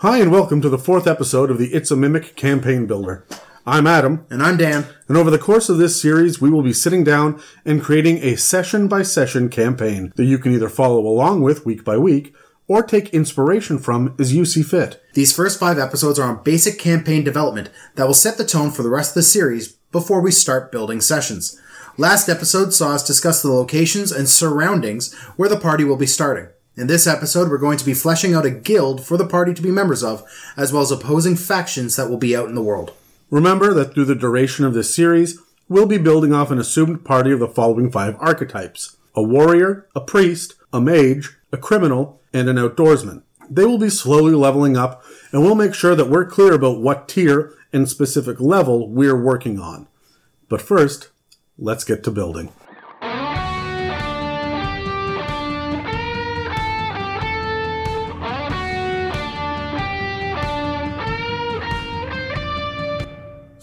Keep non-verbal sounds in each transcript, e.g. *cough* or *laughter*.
Hi, and welcome to the fourth episode of the It's a Mimic Campaign Builder. I'm Adam, And I'm Dan. and over the course of this series, we will be sitting down and creating a session by session campaign that you can either follow along with week by week or take inspiration from as you see fit. These first five episodes are on basic campaign development that will set the tone for the rest of the series before we start building sessions. Last episode saw us discuss the locations and surroundings where the party will be starting. In this episode, we're going to be fleshing out a guild for the party to be members of, as well as opposing factions that will be out in the world. Remember that through the duration of this series, we'll be building off an assumed party of the following five archetypes a warrior, a priest, a mage, a criminal, and an outdoorsman. They will be slowly leveling up, and we'll make sure that we're clear about what tier and specific level we're working on. But first, let's get to building.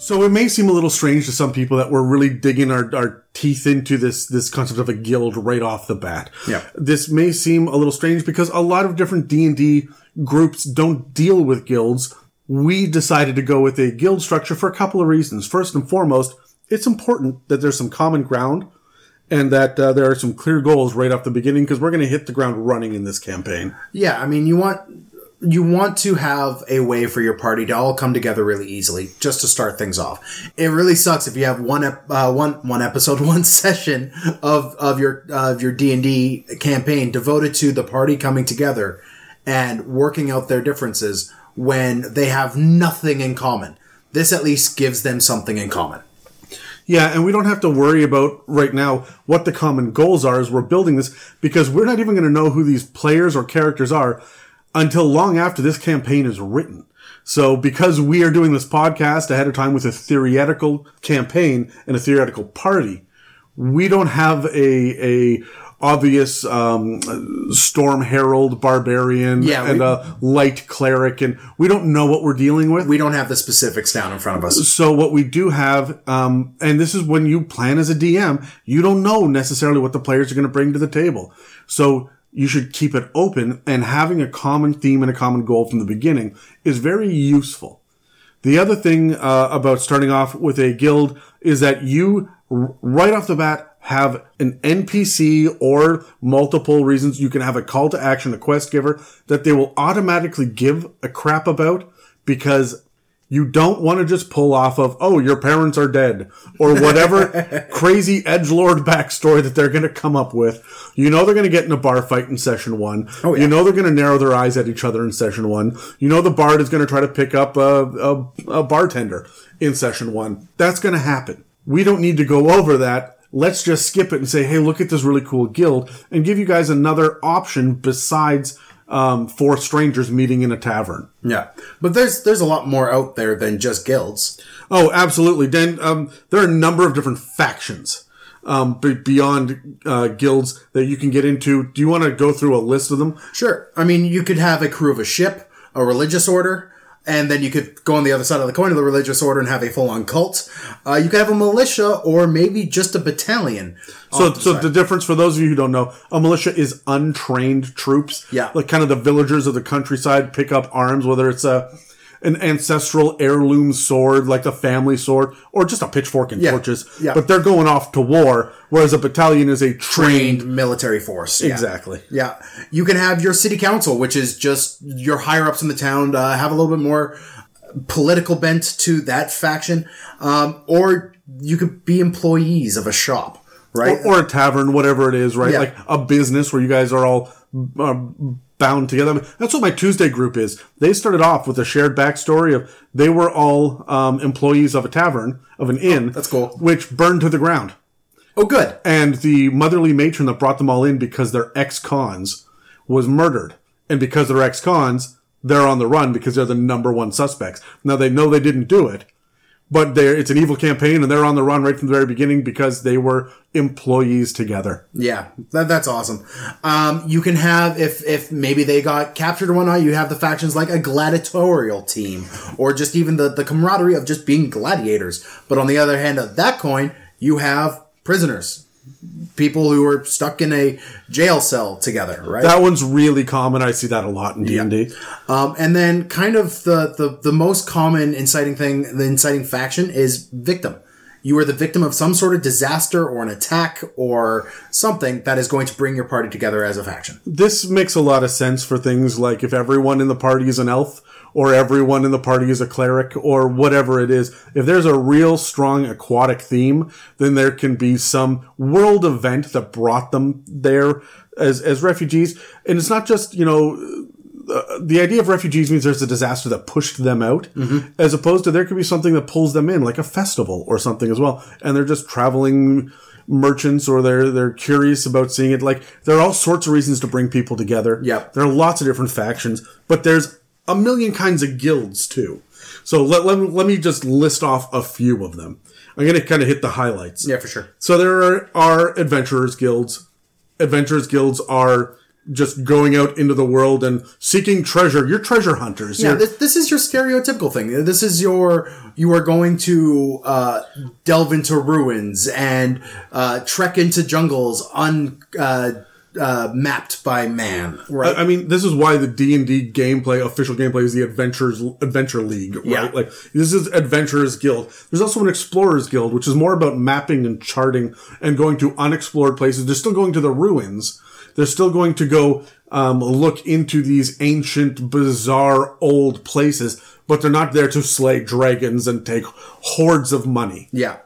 So it may seem a little strange to some people that we're really digging our, our teeth into this this concept of a guild right off the bat. Yeah. This may seem a little strange because a lot of different D&D groups don't deal with guilds. We decided to go with a guild structure for a couple of reasons. First and foremost, it's important that there's some common ground and that uh, there are some clear goals right off the beginning because we're going to hit the ground running in this campaign. Yeah, I mean, you want you want to have a way for your party to all come together really easily, just to start things off. It really sucks if you have one ep- uh, one one episode, *laughs* one session of of your uh, of your D and D campaign devoted to the party coming together and working out their differences when they have nothing in common. This at least gives them something in common. Yeah, and we don't have to worry about right now what the common goals are as we're building this because we're not even going to know who these players or characters are until long after this campaign is written. So because we are doing this podcast ahead of time with a theoretical campaign and a theoretical party, we don't have a, a obvious, um, storm herald barbarian Yeah, and we- a light cleric and we don't know what we're dealing with. We don't have the specifics down in front of us. So what we do have, um, and this is when you plan as a DM, you don't know necessarily what the players are going to bring to the table. So you should keep it open and having a common theme and a common goal from the beginning is very useful. The other thing uh, about starting off with a guild is that you right off the bat have an NPC or multiple reasons you can have a call to action, a quest giver that they will automatically give a crap about because you don't want to just pull off of, oh, your parents are dead or whatever *laughs* crazy edge lord backstory that they're going to come up with. You know they're going to get in a bar fight in session one. Oh, yeah. You know they're going to narrow their eyes at each other in session one. You know the bard is going to try to pick up a, a, a bartender in session one. That's going to happen. We don't need to go over that. Let's just skip it and say, hey, look at this really cool guild and give you guys another option besides um, four strangers meeting in a tavern. Yeah, but there's there's a lot more out there than just guilds. Oh, absolutely. Dan, um, there are a number of different factions um, be- beyond uh, guilds that you can get into. Do you want to go through a list of them? Sure. I mean, you could have a crew of a ship, a religious order, and then you could go on the other side of the coin of the religious order and have a full on cult. Uh, you could have a militia or maybe just a battalion. So, the so side. the difference for those of you who don't know, a militia is untrained troops. Yeah. like kind of the villagers of the countryside pick up arms, whether it's a an ancestral heirloom sword, like the family sword, or just a pitchfork and Yeah. torches. Yeah. But they're going off to war, whereas a battalion is a trained. trained military force. Yeah. Exactly. Yeah. You can have your city council, which is just your higher ups in the town, uh, have a little bit more political bent to that faction. Um, or you could be employees of a shop, right? or, or a tavern, whatever it is, right? Yeah. Like a business where you guys are all uh, bound together. I mean, that's what my Tuesday group is. They started off with a shared backstory of they were all um, employees of a tavern, of an inn. that's cool. Which burned to the ground. oh, good. And the motherly matron that brought them all in because they're ex-cons was murdered. And because they're ex-cons, they're on the run because they're the number one suspects. Now they know they didn't do it, but they're, it's an evil campaign and they're on the run right from the very beginning because they were employees together. Yeah, that, that's awesome. Um, you can have if if maybe they got captured or whatnot, you have the factions like a gladiatorial team, or just even the the camaraderie of just being gladiators. But on the other hand of that coin, you have prisoners. People who are stuck in a jail cell together, right? That one's really common. I see that a lot in D and D. Um, and then kind of the, the, the most common inciting thing, the inciting faction is victim. You are the victim of some sort of disaster or an attack or something that is going to bring your party together as a faction. This makes a lot of sense for things like if everyone in the party is an elf, or everyone in the party is a cleric, or whatever it is. If there's a real strong aquatic theme, then there can be some world event that brought them there as as refugees. And it's not just you know uh, the idea of refugees means there's a disaster that pushed them out, as opposed to there could be something that pulls them in, like a festival or something as well, and they're just traveling merchants or they're they're curious about seeing it. Like there are all sorts of reasons to bring people together. Yeah, there are lots of different factions, but there's a million kinds of guilds too. So let let, me- let me just list off a few of them. I'm going to kind of hit the highlights. Yeah, for sure. So there are, are adventurers guilds. Adventurers guilds are just going out into the world and seeking treasure. You're treasure hunters. Yeah, this, this is your stereotypical thing. This is your you are going to uh, delve into ruins and uh, trek into jungles un uh, uh, mapped by man. Right. I mean, this is why the D and D gameplay, official gameplay, is the Adventures Adventure League, right? Yeah. Like this is Adventurers Guild. There's also an Explorers Guild, which is more about mapping and charting and going to unexplored places. They're still going to the ruins. They're still going to go um, look into these ancient, bizarre, old places, but they're not there to slay dragons and take hoards of money. Yeah.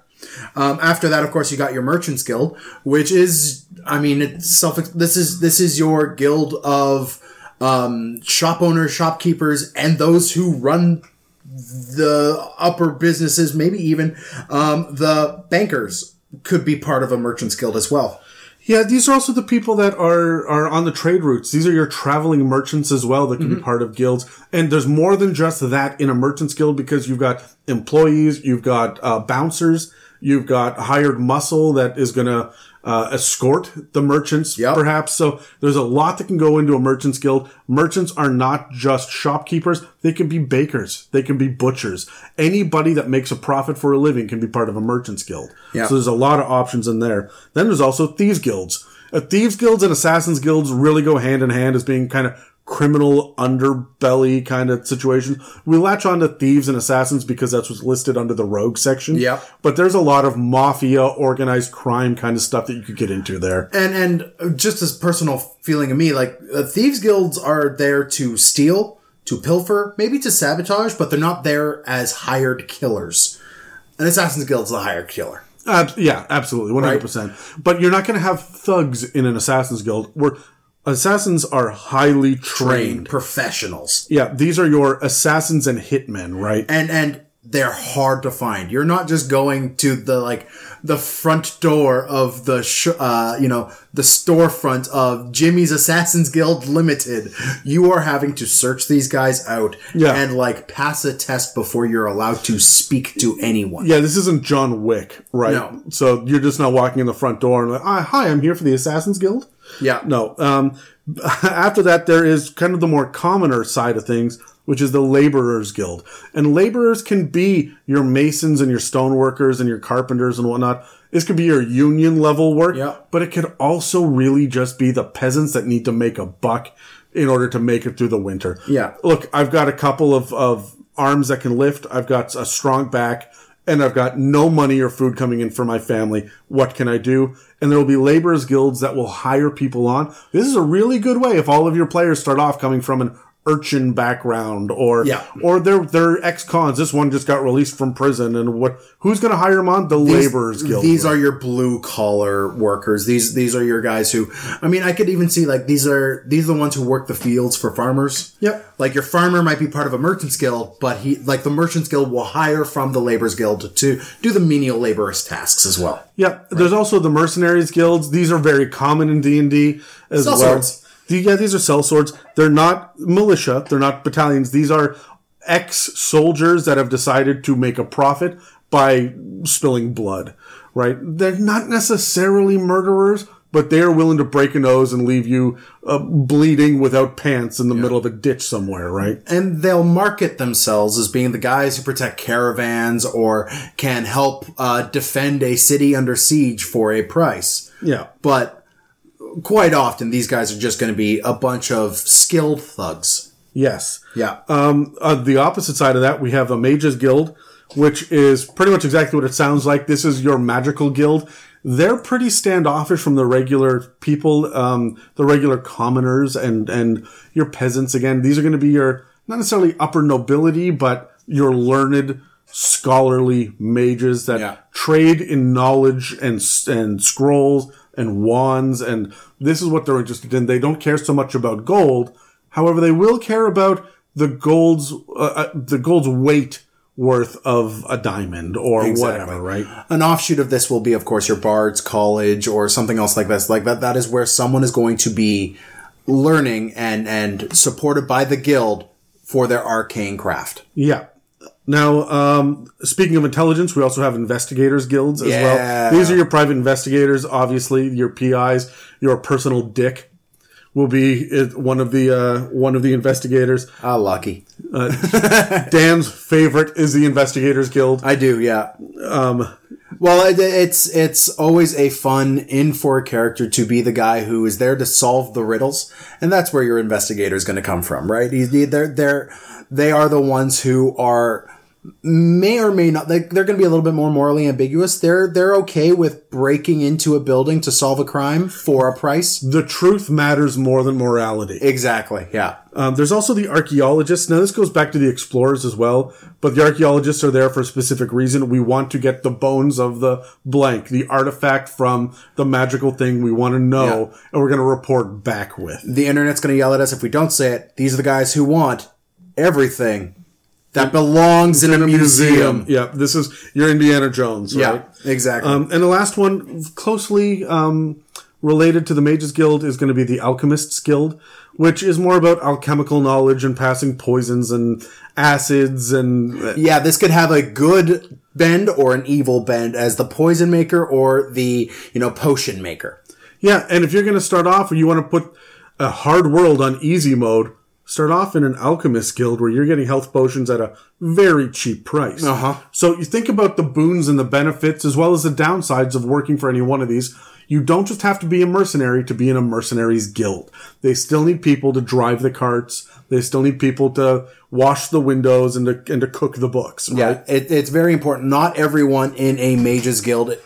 Um, after that, of course, you got your Merchants Guild, which is, I mean, it's self. This is this is your guild of um, shop owners, shopkeepers, and those who run the upper businesses. Maybe even um, the bankers could be part of a Merchants Guild as well. Yeah, these are also the people that are are on the trade routes. These are your traveling merchants as well that can be part of guilds. And there's more than just that in a merchants guild because you've got employees, you've got uh, bouncers, you've got hired muscle that is going to uh, escort the merchants, Yep. perhaps. So there's a lot that can go into a merchants guild. Merchants are not just shopkeepers; they can be bakers, they can be butchers. Anybody that makes a profit for a living can be part of a merchants guild. Yeah. So there's a lot of options in there. Then there's also thieves guilds. Uh, thieves guilds and assassins guilds really go hand in hand as being kind of criminal underbelly kind of situation. We latch on to thieves and assassins because that's what's listed under the rogue section. Yeah. But there's a lot of mafia, organized crime kind of stuff that you could get into there. and and just as personal feeling of me, like uh, thieves guilds are there to steal, to pilfer, maybe to sabotage, but they're not there as hired killers. An assassin's guild's the hired killer. Ab- yeah, absolutely, one hundred percent. But you're not going to have thugs in an assassins guild. Where assassins are highly trained. professionals, Yeah, these are your assassins and hitmen, right? and and they're hard to find. You're not just going to the like the front door of the sh- uh, you know the storefront of Jimmy's Assassin's Guild Limited. You are having to search these guys out Yeah. and like pass a test before you're allowed to speak to anyone. Yeah, this isn't John Wick, right? No. So you're just not walking in the front door and like, ah, hi, I'm here for the Assassin's Guild. Yeah. No. Um, *laughs* after that, there is kind of the more commoner side of things, which is the laborers guild. And laborers can be your masons and your stoneworkers and your carpenters and whatnot. This could be your union level work, Yeah. but it could also really just be the peasants that need to make a buck in order to make it through the winter. Yeah. Look, I've got a couple of, of arms that can lift. I've got a strong back and I've got no money or food coming in for my family. What can I do? And there will be laborers guilds that will hire people on. This is a really good way if all of your players start off coming from an urchin background or Yeah. or they're they're ex-cons. This one just got released from prison and what who's gonna hire them on? The laborers guild. These are your blue collar workers. These these are your guys who I mean I could even see like these are these are the ones who work the fields for farmers. Yep. Like your farmer might be part of a merchant's guild, but he like the merchant's guild will hire from the laborers guild to do the menial laborious tasks as well. Yeah, there's also the mercenaries guilds. These are very common in D and D as well. Yeah, these are sell swords. They're not militia. They're not battalions. These are ex soldiers that have decided to make a profit by spilling blood. Right? They're not necessarily murderers, but they are willing to break a nose and leave you uh, bleeding without pants in the middle of a ditch somewhere. Right? And they'll market themselves as being the guys who protect caravans or can help uh, defend a city under siege for a price. Yeah. But quite often, these guys are just going to be a bunch of skilled thugs. Yes. Yeah. Um, on the opposite side of that, we have a Mages Guild, which is pretty much exactly what it sounds like. This is your magical guild. They're pretty standoffish from the regular people, um, the regular commoners and, and your peasants. Again, these are going to be your, not necessarily upper nobility, but your learned, scholarly mages that Yeah. trade in knowledge and, and scrolls and wands. And this is what they're interested in. They don't care so much about gold. However, they will care about the gold's, uh, uh, the gold's weight worth of a diamond or whatever, right? An offshoot of this will be, of course, your Bard's College or something else like this. Like that, that is where someone is going to be learning and, and supported by the guild for their arcane craft. Yeah. Now, um, speaking of intelligence, we also have investigators guilds as Yeah. well. These are your private investigators, obviously, your PIs, your personal dick will be uh, one of the uh, one of the investigators. Ah, lucky. *laughs* Dan's favorite is the investigators guild. I do, yeah. Um, well, it, it's it's always a fun in for a character to be the guy who is there to solve the riddles, and that's where your investigator is going to come from, right? They're they're they are the ones who are may or may not they, they're going to be a little bit more morally ambiguous. They're they're okay with breaking into a building to solve a crime for a price. The truth matters more than morality. Exactly. Yeah. Um, there's also the archaeologists. Now, this goes back to the explorers as well, but the archaeologists are there for a specific reason. We want to get the bones of the blank, the artifact from the magical thing we want to know, and we're going to report back with. The internet's going to yell at us if we don't say it. These are the guys who want everything that belongs in a museum. Yeah, this is your Indiana Jones, Yeah, exactly. Um, and the last one, closely um, related to the Mages Guild, is going to be the Alchemists Guild, which is more about alchemical knowledge and passing poisons and acids and yeah, this could have a good bend or an evil bend as the poison maker or the, you know, potion maker. Yeah, and if you're going to start off or you want to put a hard world on easy mode, start off in an alchemist guild where you're getting health potions at a very cheap price. Uh-huh. So you think about the boons and the benefits as well as the downsides of working for any one of these. You don't just have to be a mercenary to be in a mercenaries guild. They still need people to drive the carts. They still need people to wash the windows and to, and to cook the books. Right? Yeah, it, it's very important. Not everyone in a mages guild,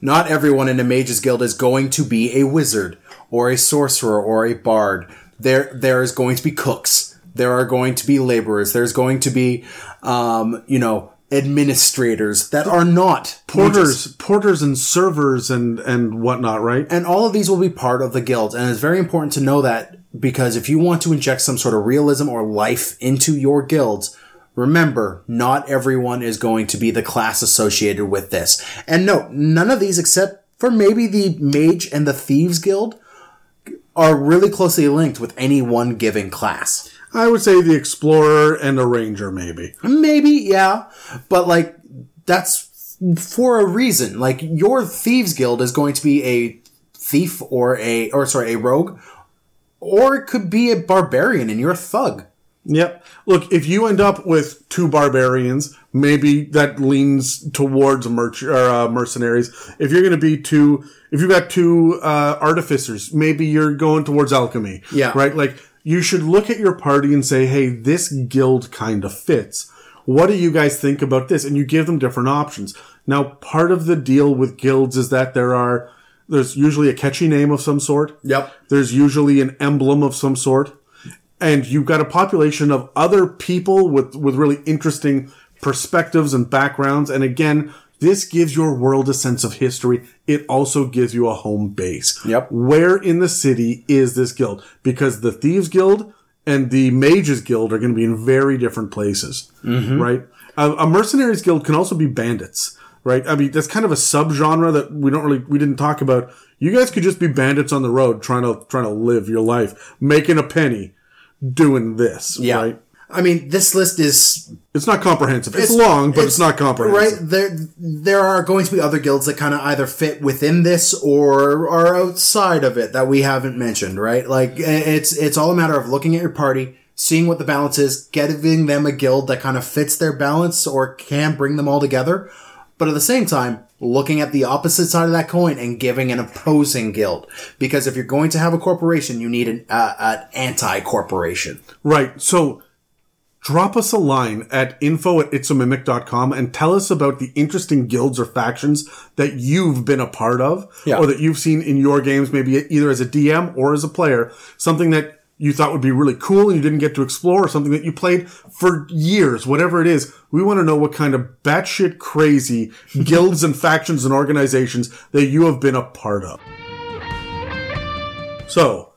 not everyone in a mages guild is going to be a wizard or a sorcerer or a bard. There, there is going to be cooks. There are going to be laborers. There's going to be, um, you know, administrators that are not. Porters, porters and servers and, and whatnot, right? And all of these will be part of the guild. And it's very important to know that because if you want to inject some sort of realism or life into your guilds, remember, not everyone is going to be the class associated with this. And no, none of these except for maybe the mage and the thieves guild are really closely linked with any one given class. I would say the explorer and the ranger, maybe. Maybe, yeah. But like, that's for a reason. Like, your thieves guild is going to be a thief or a, or sorry, a rogue. Or it could be a barbarian and you're a thug. Yep. Look, if you end up with two barbarians, maybe that leans towards merch or uh, mercenaries. If you're going to be two, if you've got two uh, artificers, maybe you're going towards alchemy. Yeah. Right. Like you should look at your party and say, "Hey, this guild kind of fits. What do you guys think about this?" And you give them different options. Now, part of the deal with guilds is that there are there's usually a catchy name of some sort. Yep. There's usually an emblem of some sort. And you've got a population of other people with, with really interesting perspectives and backgrounds. And again, this gives your world a sense of history. It also gives you a home base. Yep. Where in the city is this guild? Because the Thieves Guild and the Mages Guild are going to be in very different places. Mm-hmm. Right? A, a Mercenaries Guild can also be bandits. Right? I mean, that's kind of a subgenre that we don't really, we didn't talk about. You guys could just be bandits on the road trying to, trying to live your life, making a penny, doing this. Yeah. Right? I mean, this list is It's not comprehensive. It's, It's- long, but it's, not comprehensive. right. There, there are going to be other guilds that kind of either fit within this or are outside of it that we haven't mentioned. Right? Like it's it's all a matter of looking at your party, seeing what the balance is, giving them a guild that kind of fits their balance or can bring them all together. But at the same time, looking at the opposite side of that coin and giving an opposing guild. Because if you're going to have a corporation, you need an, uh, an anti-corporation. Right. So drop us a line at info at itsamimic.com and tell us about the interesting guilds or factions that you've been a part of Yeah. or that you've seen in your games, maybe either as a DM or as a player, something that you thought would be really cool and you didn't get to explore or something that you played for years, whatever it is. We want to know what kind of batshit crazy *laughs* guilds and factions and organizations that you have been a part of. So,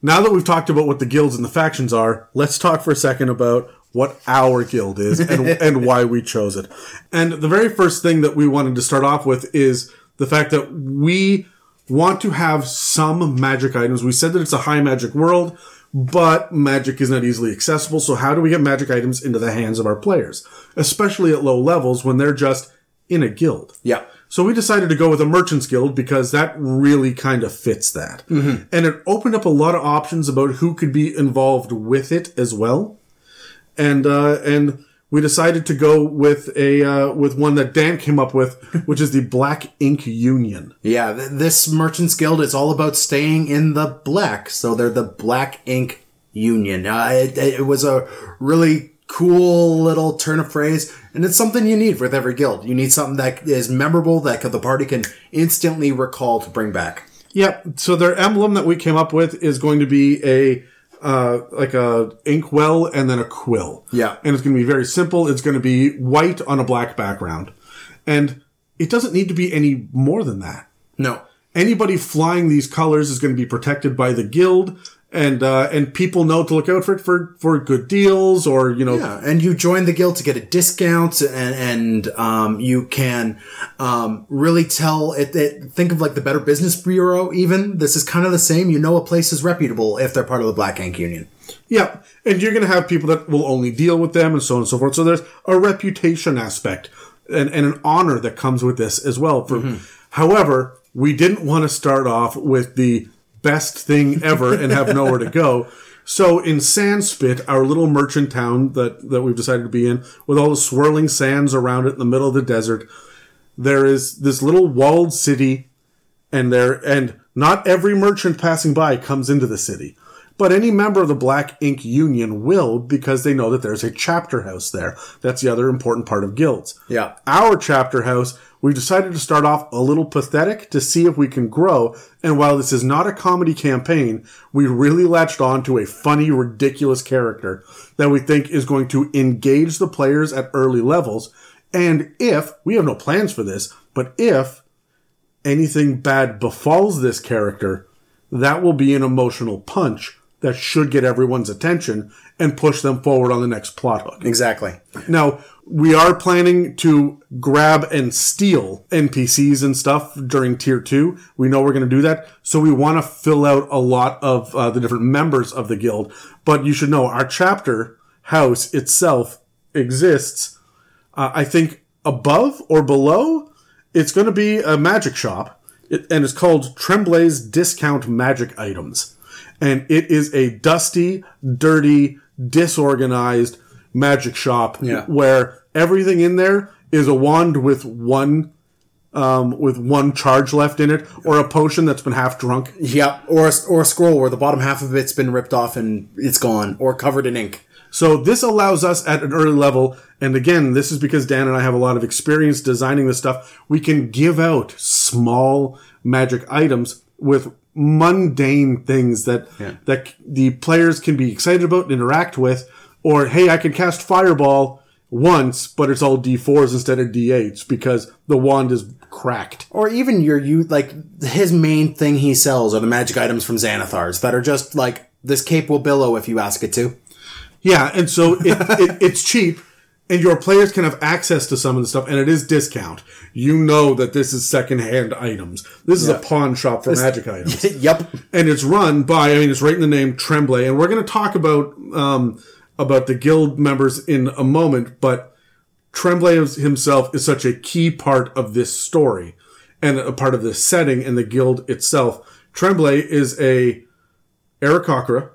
now that we've talked about what the guilds and the factions are, let's talk for a second about what our guild is and, *laughs* and why we chose it. And the very first thing that we wanted to start off with is the fact that we want to have some magic items. We said that it's a high magic world, but magic is not easily accessible. So how do we get magic items into the hands of our players, especially at low levels when they're just in a guild? Yeah. So we decided to go with a merchant's guild because that really kind of fits that. And it opened up a lot of options about who could be involved with it as well. And, uh, and we decided to go with a, uh, with one that Dan came up with, *laughs* which is the Black Ink Union. Yeah, th- this Merchants Guild is all about staying in the black, so they're the Black Ink Union. Uh, it, it was a really cool little turn of phrase, and it's something you need with every guild. You need something that is memorable that the party can instantly recall to bring back. Yep. So their emblem that we came up with is going to be a uh, like a inkwell and then a quill. Yeah. And it's going to be very simple. It's going to be white on a black background, and it doesn't need to be any more than that. No. Anybody flying these colors is going to be protected by the guild, and uh, and people know to look out for it for for good deals or you know Yeah, and you join the guild to get a discount, and and um, you can um, really tell it, it. Think of like the Better Business Bureau. Even this is kind of the same. You know, a place is reputable if they're part of the Black Ink Union. Yeah, and you're going to have people that will only deal with them and so on and so forth. So there's a reputation aspect and, and an honor that comes with this as well. For, however, we didn't want to start off with the best thing ever and have nowhere to go. So in Sandspit, our little merchant town that, that we've decided to be in, with all the swirling sands around it in the middle of the desert, there is this little walled city and there and not every merchant passing by comes into the city but any member of the black ink union will because they know that there's a chapter house there that's the other important part of guilds Yeah. our chapter house we've decided to start off a little pathetic to see if we can grow and while this is not a comedy campaign we really latched on to a funny ridiculous character that we think is going to engage the players at early levels. And if we have no plans for this but if anything bad befalls this character, that will be an emotional punch that should get everyone's attention and push them forward on the next plot hook. Exactly. Now, we are planning to grab and steal NPCs and stuff during tier two. We know we're going to do that. So we want to fill out a lot of uh, the different members of the guild. But you should know our chapter house itself exists, uh, I think above or below. It's going to be a magic shop. It, and it's called Tremblay's Discount Magic Items. And it is a dusty, dirty, disorganized magic shop Yeah. where everything in there is a wand with one um, with one charge left in it, or a potion that's been half drunk. Yep. Or a, or a scroll where the bottom half of it's been ripped off and it's gone, or covered in ink. So this allows us at an early level, and again, this is because Dan and I have a lot of experience designing this stuff. We can give out small magic items with mundane things that that the players can be excited about and interact with. Or hey, I can cast fireball once, but it's all D4s instead of D8s because the wand is cracked. Or even your you like his main thing he sells are the magic items from Xanathars that are just like this cape will billow if you ask it to. Yeah, and so it, it, it's cheap, and your players can have access to some of the stuff, and it is discount. You know that this is secondhand items. This is a pawn shop for magic items, *laughs* yep. and it's run by. I mean, it's right in the name Tremblay, and we're going to talk about um, about the guild members in a moment, but Tremblay himself is such a key part of this story and a part of this setting and the guild itself. Tremblay is a Aarakocra.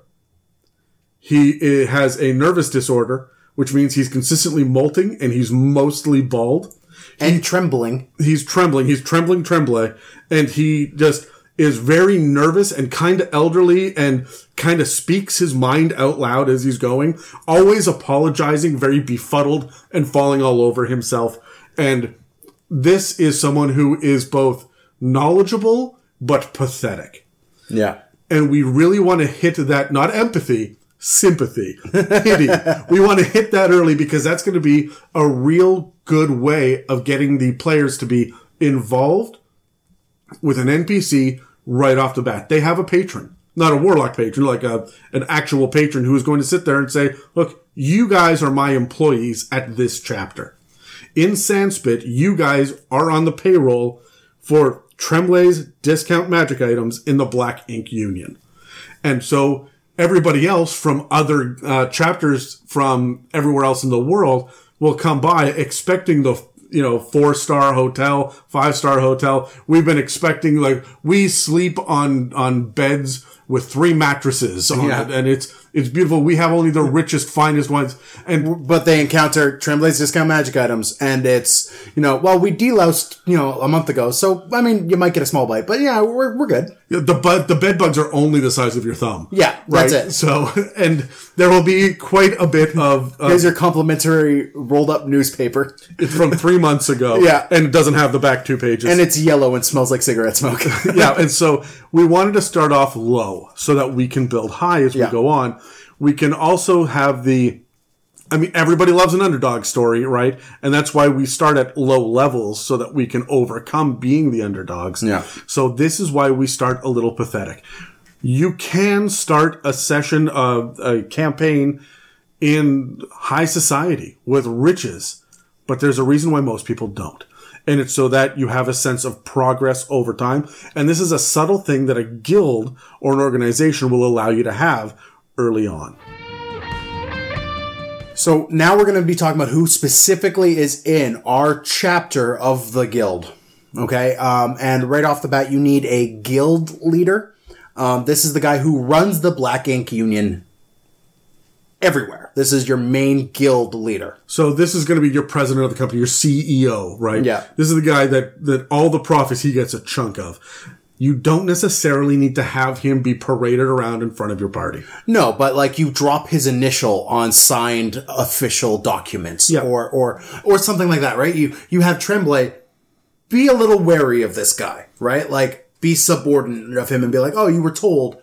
He uh, has a nervous disorder, which means he's consistently molting and he's mostly bald. and trembling. he's trembling. He's trembling, tremblay, and he just is very nervous and kind of elderly and kind of speaks his mind out loud as he's going, always apologizing, very befuddled and falling all over himself. And this is someone who is both knowledgeable but pathetic. Yeah. And we really want to hit that, not empathy, sympathy, pity. we want to hit that early because that's going to be a real good way of getting the players to be involved with an NPC right off the bat. They have a patron, not a warlock patron, like a, an actual patron who is going to sit there and say, look, you guys are my employees at this chapter. In Sandspit, you guys are on the payroll for Tremblay's discount magic items in the Black Ink Union. And so everybody else from other uh, chapters from everywhere else in the world will come by expecting the you know four star hotel five star hotel we've been expecting like we sleep on on beds with three mattresses on Yeah. it and it's it's beautiful we have only the richest finest ones and But they encounter Tremblay's discount magic items, and it's you know, well, we deloused you know a month ago, so I mean, you might get a small bite, but yeah, we're we're good. the bud the bed bugs are only the size of your thumb Yeah, that's it. so *laughs* and there will be quite a bit of, of Here's your complimentary rolled up newspaper, it's from three *laughs* months ago Yeah. and it doesn't have the back two pages and it's yellow and smells like cigarette smoke. *laughs* yeah, and so we wanted to start off low so that we can build high as we go on. We can also have the I mean, everybody loves an underdog story, right? And that's why we start at low levels so that we can overcome being the underdogs. Yeah. So this is why we start a little pathetic. You can start a session of a campaign in high society with riches, but there's a reason why most people don't. And it's so that you have a sense of progress over time. And this is a subtle thing that a guild or an organization will allow you to have early on. So now we're going to be talking about who specifically is in our chapter of the guild. Okay, um, and right off the bat, you need a guild leader. Um, this is the guy who runs the Black Ink Union everywhere. This is your main guild leader. So this is going to be your president of the company, your CEO, right? Yeah. This is the guy that, that all the profits he gets a chunk of. You don't necessarily need to have him be paraded around in front of your party. No, but like you drop his initial on signed official documents Yeah. or or or something like that, right? You you have Tremblay be a little wary of this guy, right? Like be subordinate of him and be like, "Oh, you were told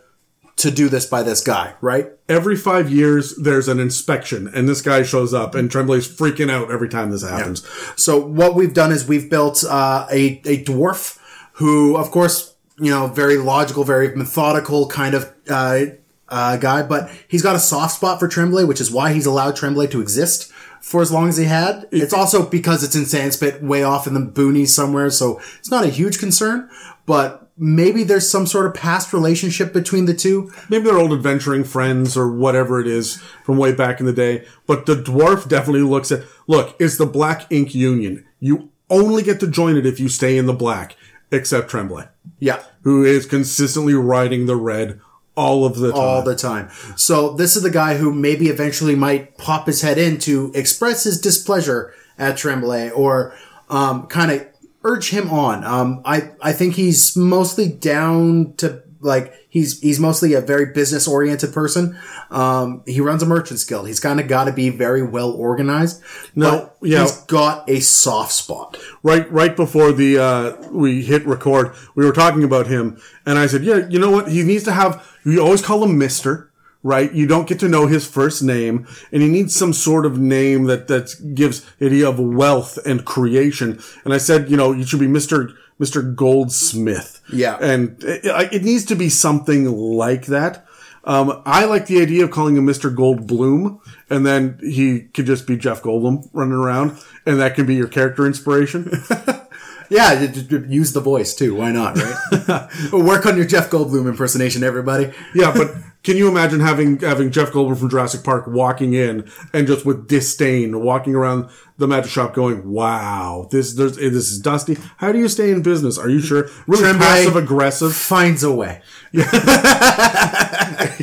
to do this by this guy, right?" Every five years, there's an inspection, and this guy shows up, and Tremblay's freaking out every time this happens. So what we've done is we've built uh, a a dwarf who, of course, you know, very logical, very methodical kind of uh, uh, guy, but he's got a soft spot for Tremblay, which is why he's allowed Tremblay to exist for as long as he had. It's also because it's in Sandspit, way off in the boonies somewhere, so it's not a huge concern. But maybe there's some sort of past relationship between the two. Maybe they're old adventuring friends or whatever it is from way back in the day. But the dwarf definitely looks at, look, it's the Black Ink Union. You only get to join it if you stay in the black, except Tremblay, Yeah. who is consistently riding the red all of the time. all the time. So this is the guy who maybe eventually might pop his head in to express his displeasure at Tremblay or um, kind of urge him on. Um, I I think he's mostly down to like he's he's mostly a very business oriented person. Um, he runs a merchant's guild. He's kind of got to be very well organized. No, yeah. he's got a soft spot. right right before the uh, we hit record, we were talking about him, and I said, "Yeah, you know what? He needs to have. You always call him Mister, right? You don't get to know his first name, and he needs some sort of name that that gives idea of wealth and creation." And I said, "You know, you should be Mister Mister Goldsmith." Yeah. and it, it needs to be something like that. Um, I like the idea of calling him Mr. Goldblum, and then he could just be Jeff Goldblum running around, and that can be your character inspiration. *laughs* Yeah, use the voice too. Why not, right? *laughs* Work on your Jeff Goldblum impersonation, everybody. yeah, but can you imagine having having Jeff Goldblum from Jurassic Park walking in and just with disdain walking around the magic shop, going, "Wow, this there's, this is dusty. How do you stay in business? Are you sure? Really Tremblay passive aggressive." finds a way. *laughs*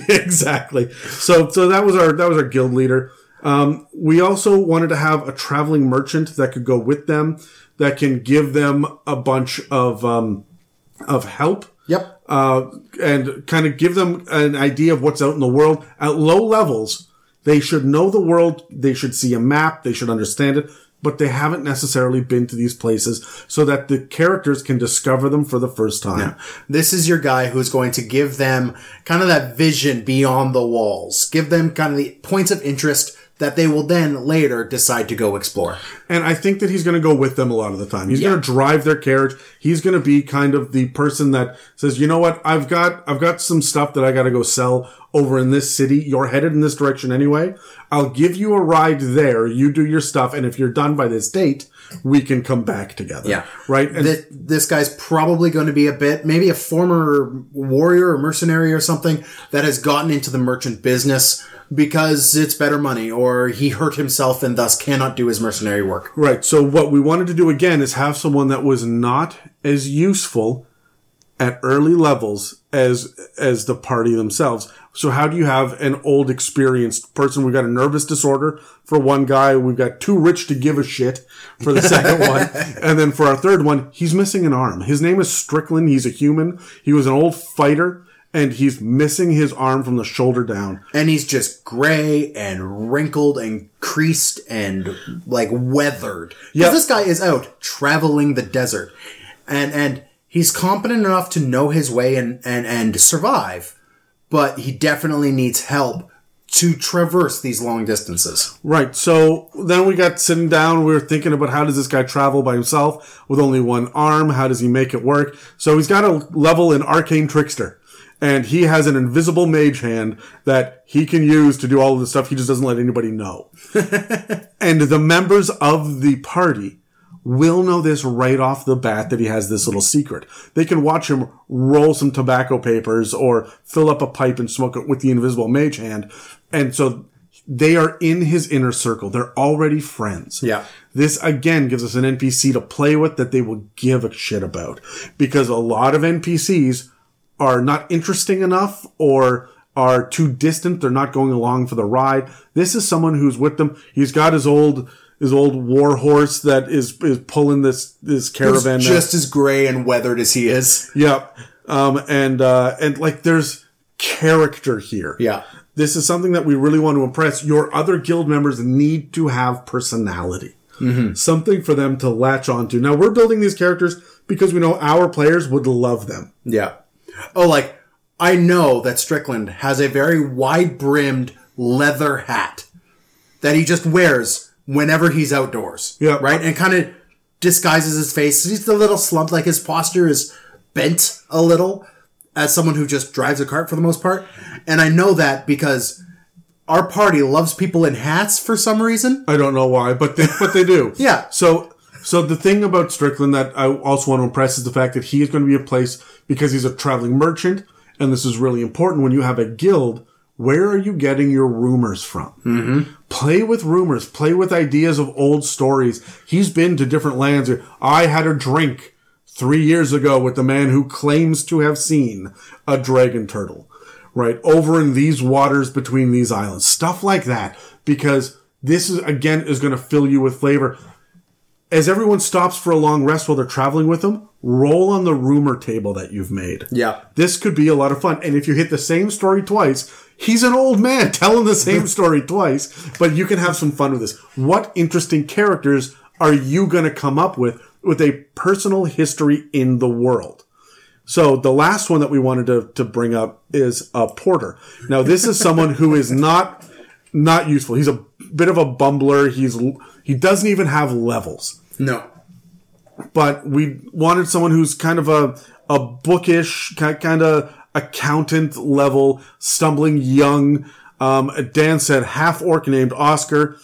exactly. So so that was our that was our guild leader. Um, we also wanted to have a traveling merchant that could go with them, that can give them a bunch of um, of help Yep. uh, and kind of give them an idea of what's out in the world at low levels. They should know the world. They should see a map. They should understand it, but they haven't necessarily been to these places so that the characters can discover them for the first time. This is your guy who's going to give them kind of that vision beyond the walls. Give them kind of the points of interest that they will then later decide to go explore. And I think that he's going to go with them a lot of the time. He's Yeah. going to drive their carriage. He's going to be kind of the person that says, "You know what? I've got I've got some stuff that I got to go sell over in this city. You're headed in this direction anyway. I'll give you a ride there. You do your stuff, and if you're done by this date, we can come back together." Yeah. Right. And This, this guy's probably going to be a bit, maybe a former warrior or mercenary or something that has gotten into the merchant business because it's better money or he hurt himself and thus cannot do his mercenary work. Right. So what we wanted to do again is have someone that was not as useful at early levels as as the party themselves. So how do you have an old experienced person? We've got a nervous disorder for one guy. We've got too rich to give a shit for the second one. *laughs* And then for our third one, he's missing an arm. His name is Strickland. He's a human. He was an old fighter and he's missing his arm from the shoulder down. And he's just gray and wrinkled and creased and like weathered. Because this guy is out traveling the desert. And and he's competent enough to know his way and, and, and survive, but he definitely needs help to traverse these long distances. Right. So then we got sitting down. We were thinking about how does this guy travel by himself with only one arm? How does he make it work? So he's got a level in Arcane Trickster. And he has an invisible mage hand that he can use to do all of the stuff. He just doesn't let anybody know. *laughs* and the members of the party will know this right off the bat that he has this little secret. They can watch him roll some tobacco papers or fill up a pipe and smoke it with the invisible mage hand. And so they are in his inner circle. They're already friends. Yeah. This again gives us an NPC to play with that they will give a shit about because a lot of NPCs are not interesting enough or are too distant. They're not going along for the ride. This is someone who's with them. He's got his old, his old war horse that is, is pulling this, this caravan. just as gray and weathered as he is. Yep. Um, and, uh, and like there's character here. Yeah. This is something that we really want to impress. Your other guild members need to have personality. Something for them to latch onto. Now we're building these characters because we know our players would love them. Yeah. Oh, like, I know that Strickland has a very wide brimmed leather hat that he just wears whenever he's outdoors. Yeah. Right? And kind of disguises his face. He's a little slumped, like his posture is bent a little as someone who just drives a cart for the most part. And I know that because our party loves people in hats for some reason. I don't know why, but they, but they do. *laughs* Yeah. So, so the thing about Strickland that I also want to impress is the fact that he is going to be a place because he's a traveling merchant. And this is really important when you have a guild. Where are you getting your rumors from? Mm-hmm. Play with rumors. Play with ideas of old stories. He's been to different lands. I had a drink three years ago with the man who claims to have seen a dragon turtle, right? Over in these waters between these islands. Stuff like that. Because this is, again, is going to fill you with flavor. As everyone stops for a long rest while they're traveling with them, roll on the rumor table that you've made. Yeah. This could be a lot of fun. And if you hit the same story twice, he's an old man telling the same story twice, but you can have some fun with this. What interesting characters are you going to come up with with a personal history in the world? So the last one that we wanted to, to bring up is uh, Porter. Now this is someone who is not not useful. He's a bit of a bumbler. He's he doesn't even have levels No. but we wanted someone who's kind of a a bookish kind of accountant level, stumbling young. Um, Dan said half orc named Oscar,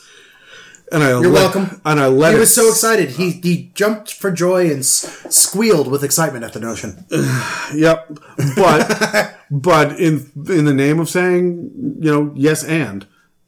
and I You're welcome. And I let He was so excited. He he jumped for joy and s- squealed with excitement at the notion. *sighs* Yep, but *laughs* but in in the name of saying you know yes and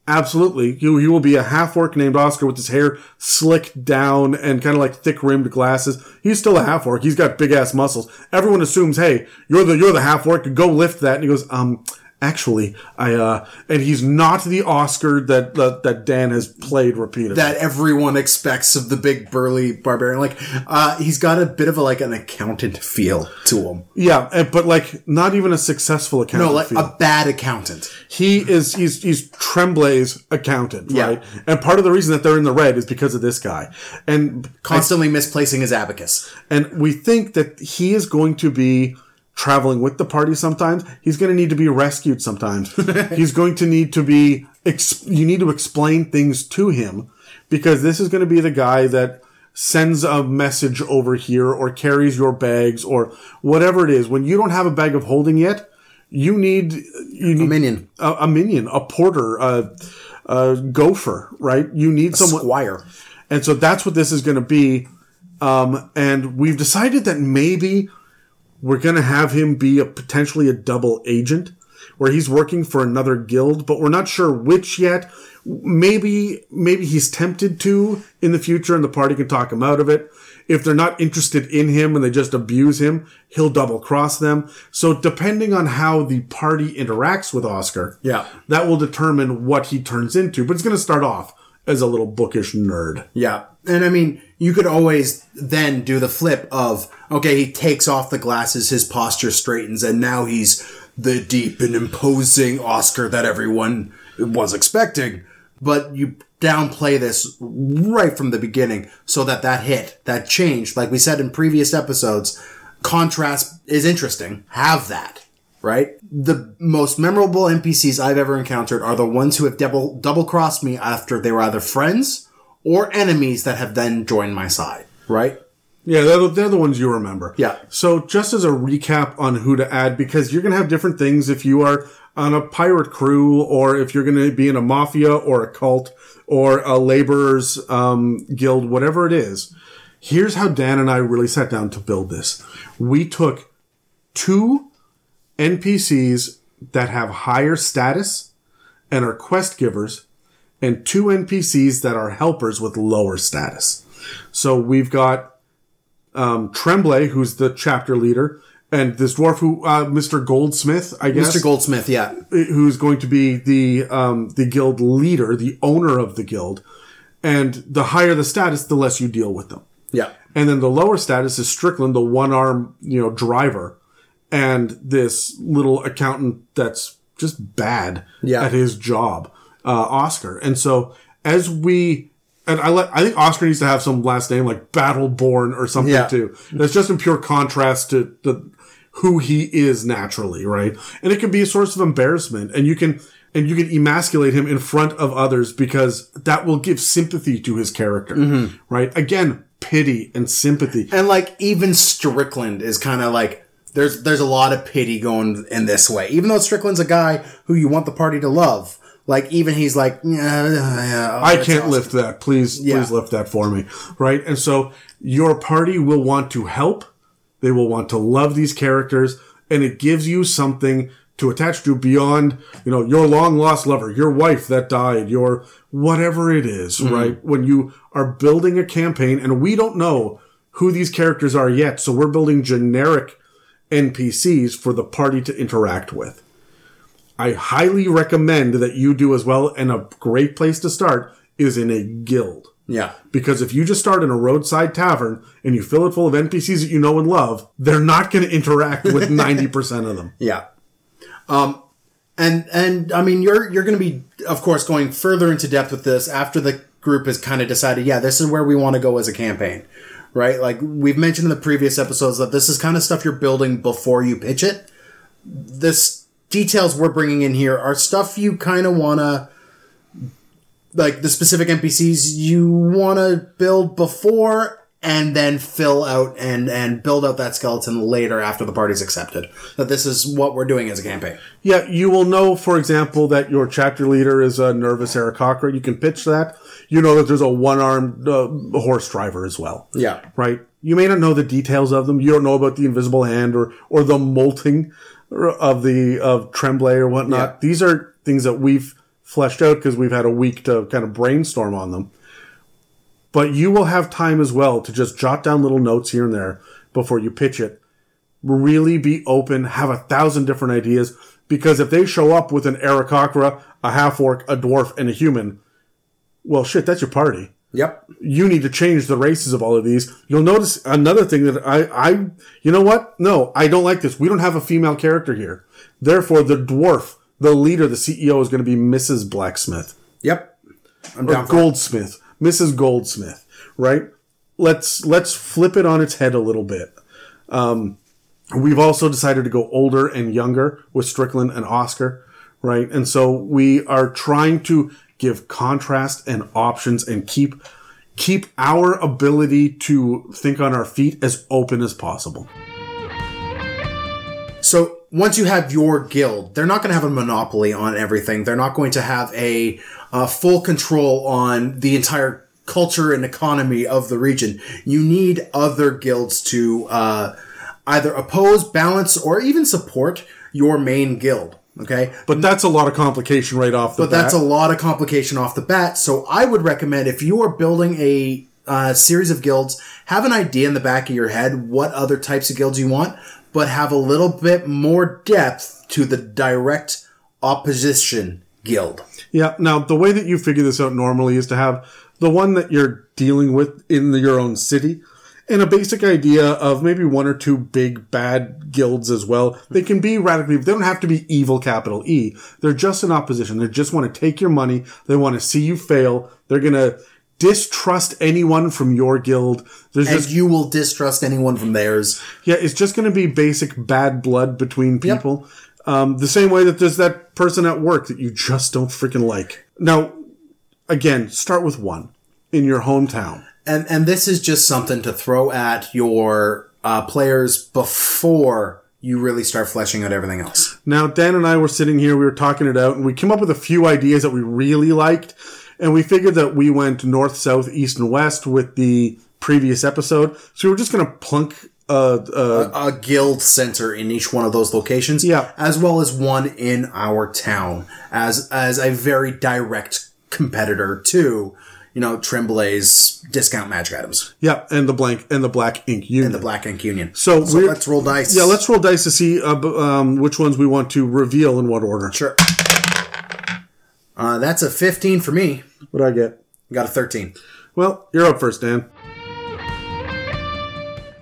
absolutely he, he will be a half orc named Oscar with his hair slicked down and kind of like thick rimmed glasses. He's still a half orc. He's got big ass muscles. Everyone assumes hey you're the you're the half orc. Go lift that. And he goes um actually, I, uh, and he's not the Oscar that, that, that Dan has played repeatedly. that everyone expects of the big burly barbarian. Like, uh, he's got a bit of a, like an accountant feel to him. yeah, but like, not even a successful accountant. No, like feel. a bad accountant. he is he's he's Tremblay's accountant, Yeah. right? And part of the reason that they're in the red is because of this guy. And Constantly misplacing his abacus. and we think that he is going to be traveling with the party sometimes. He's going to need to be rescued sometimes. *laughs* He's going to need to be ex- you need to explain things to him because this is going to be the guy that sends a message over here or carries your bags or whatever it is. When you don't have a bag of holding yet, you need you need minion. a, a minion, a porter, a, a gopher, right? You need someone Squire. and so that's what this is going to be. Um, and we've decided that maybe we're going to have him be a potentially a double agent where he's working for another guild, but we're not sure which yet. Maybe, maybe he's tempted to in the future and the party can talk him out of it. If they're not interested in him and they just abuse him, he'll double cross them. So depending on how the party interacts with Oscar, Yeah. that will determine what he turns into. But it's going to start off as a little bookish nerd. Yeah. And I mean, you could always then do the flip of, okay, he takes off the glasses, his posture straightens, and now he's the deep and imposing Oscar that everyone was expecting. But you downplay this right from the beginning so that that hit, that change, like we said in previous episodes, contrast is interesting. Have that. Right? The most memorable NPCs I've ever encountered are the ones who have double double crossed me after they were either friends or enemies that have then joined my side. Right? Yeah, they're, the- they're the ones you remember. Yeah. So just as a recap on who to add, because you're going to have different things if you are on a pirate crew or if you're going to be in a mafia or a cult or a laborers um, guild, whatever it is. Here's how Dan and I really sat down to build this. We took two NPCs that have higher status and are quest givers and two NPCs that are helpers with lower status. So we've got um, Tremblay, who's the chapter leader, and this dwarf who, uh, Mr. Goldsmith, I guess, Mr. Goldsmith, yeah. who's going to be the um, the guild leader, the owner of the guild. And the higher the status, the less you deal with them. Yeah. And then the lower status is Strickland, the one arm, you know, driver, and this little accountant that's just bad Yeah. at his job, uh, Oscar. And so as we, and I let, I think Oscar needs to have some last name like Battleborn or something Yeah. too. That's just in pure contrast to the, who he is naturally, right? And it can be a source of embarrassment and you can, and you can emasculate him in front of others because that will give sympathy to his character, right? Again, pity and sympathy. And like even Strickland is kind of like there's there's a lot of pity going in this way. Even though Strickland's a guy who you want the party to love, like even he's like, yeah, yeah oh, I can't awesome." lift that. Please, Yeah. please lift that for me. Right. And so your party will want to help. They will want to love these characters and it gives you something to attach to beyond, you know, your long lost lover, your wife that died, your whatever it is, Mm-hmm. right? When you are building a campaign and we don't know who these characters are yet. So we're building generic NPCs for the party to interact with. I highly recommend that you do as well. And a great place to start is in a guild. Yeah. Because if you just start in a roadside tavern and you fill it full of NPCs that you know and love, they're not going to interact with *laughs* 90% of them. Yeah. Um, and and I mean, you're you're going to be, of course, going further into depth with this after the group has kind of decided, yeah, this is where we want to go as a campaign, right? Like we've mentioned in the previous episodes that this is kind of stuff you're building before you pitch it. This details we're bringing in here are stuff you kind of want to. Like the specific NPCs you want to build before and then fill out and and build out that skeleton later after the party's accepted that this is what we're doing as a campaign Yeah, you will know, for example, that your chapter leader is a nervous Aarakocra. You can pitch that. You know that there's a one-armed uh, horse driver as well. yeah right? You may not know the details of them. You don't know about the invisible hand or or the molting of the of Tremblay or whatnot. Yeah. These are things that we've fleshed out because we've had a week to kind of brainstorm on them. But you will have time as well to just jot down little notes here and there before you pitch it. Really be open, have a thousand different ideas Because if they show up with an Aarakocra, a half orc, a dwarf, and a human, well, shit, that's your party. Yep. You need to change the races of all of these. You'll notice another thing that I, I, you know what? No, I don't like this. We don't have a female character here. Therefore, the dwarf, the leader, the CEO is going to be Mrs. Blacksmith Yep. I'm or down for it. Goldsmith, Mrs. Goldsmith, right? Let's let's flip it on its head a little bit. Um, we've also decided to go older and younger with Strickland and Oscar, right? And so we are trying to give contrast and options and keep keep our ability to think on our feet as open as possible. So once you have your guild, they're not going to have a monopoly on everything. They're not going to have a, uh full control on the entire culture and economy of the region. You need other guilds to uh, either oppose, balance, or even support your main guild. Okay, But that's a lot of complication right off the but that's a lot of complication off the bat. So I would recommend if you are building a uh, series of guilds, have an idea in the back of your head what other types of guilds you want, but have a little bit more depth to the direct opposition guild. Yeah. Now, the way that you figure this out normally is to have the one that you're dealing with in the, your own city and a basic idea of maybe one or two big bad guilds as well. They can be radically, they don't have to be evil capital E. They're just in opposition. They just want to take your money. They want to see you fail. They're going to distrust anyone from your guild. There's And just, you will distrust anyone from theirs. yeah, it's just going to be basic bad blood between people. Um, the same way that there's that person at work that you just don't freaking like. Now, again, start with one in your hometown. And and this is just something to throw at your uh, players before you really start fleshing out everything else. Now, Dan and I were sitting here, we were talking it out, and we came up with a few ideas that we really liked. And we figured that we went north, south, east, and west with the previous episode. So we were just going to plunk uh, uh, a guild center in each one of those locations. Yeah. As well as one in our town as as a very direct competitor to, you know, Tremblay's discount magic items yeah, and the blank and the black ink union. and the Black Ink Union. So So let's roll dice. yeah, let's roll dice to see uh, um, which ones we want to reveal in what order. sure. Uh, that's a 15 for me. What do I get? Got a 13. Well, you're up first, Dan.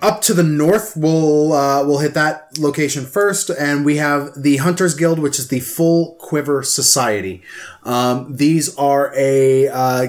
Up to the north, we'll uh, we'll hit that location first, and we have the Hunters Guild, which is the Full Quiver Society. Um, these are a uh,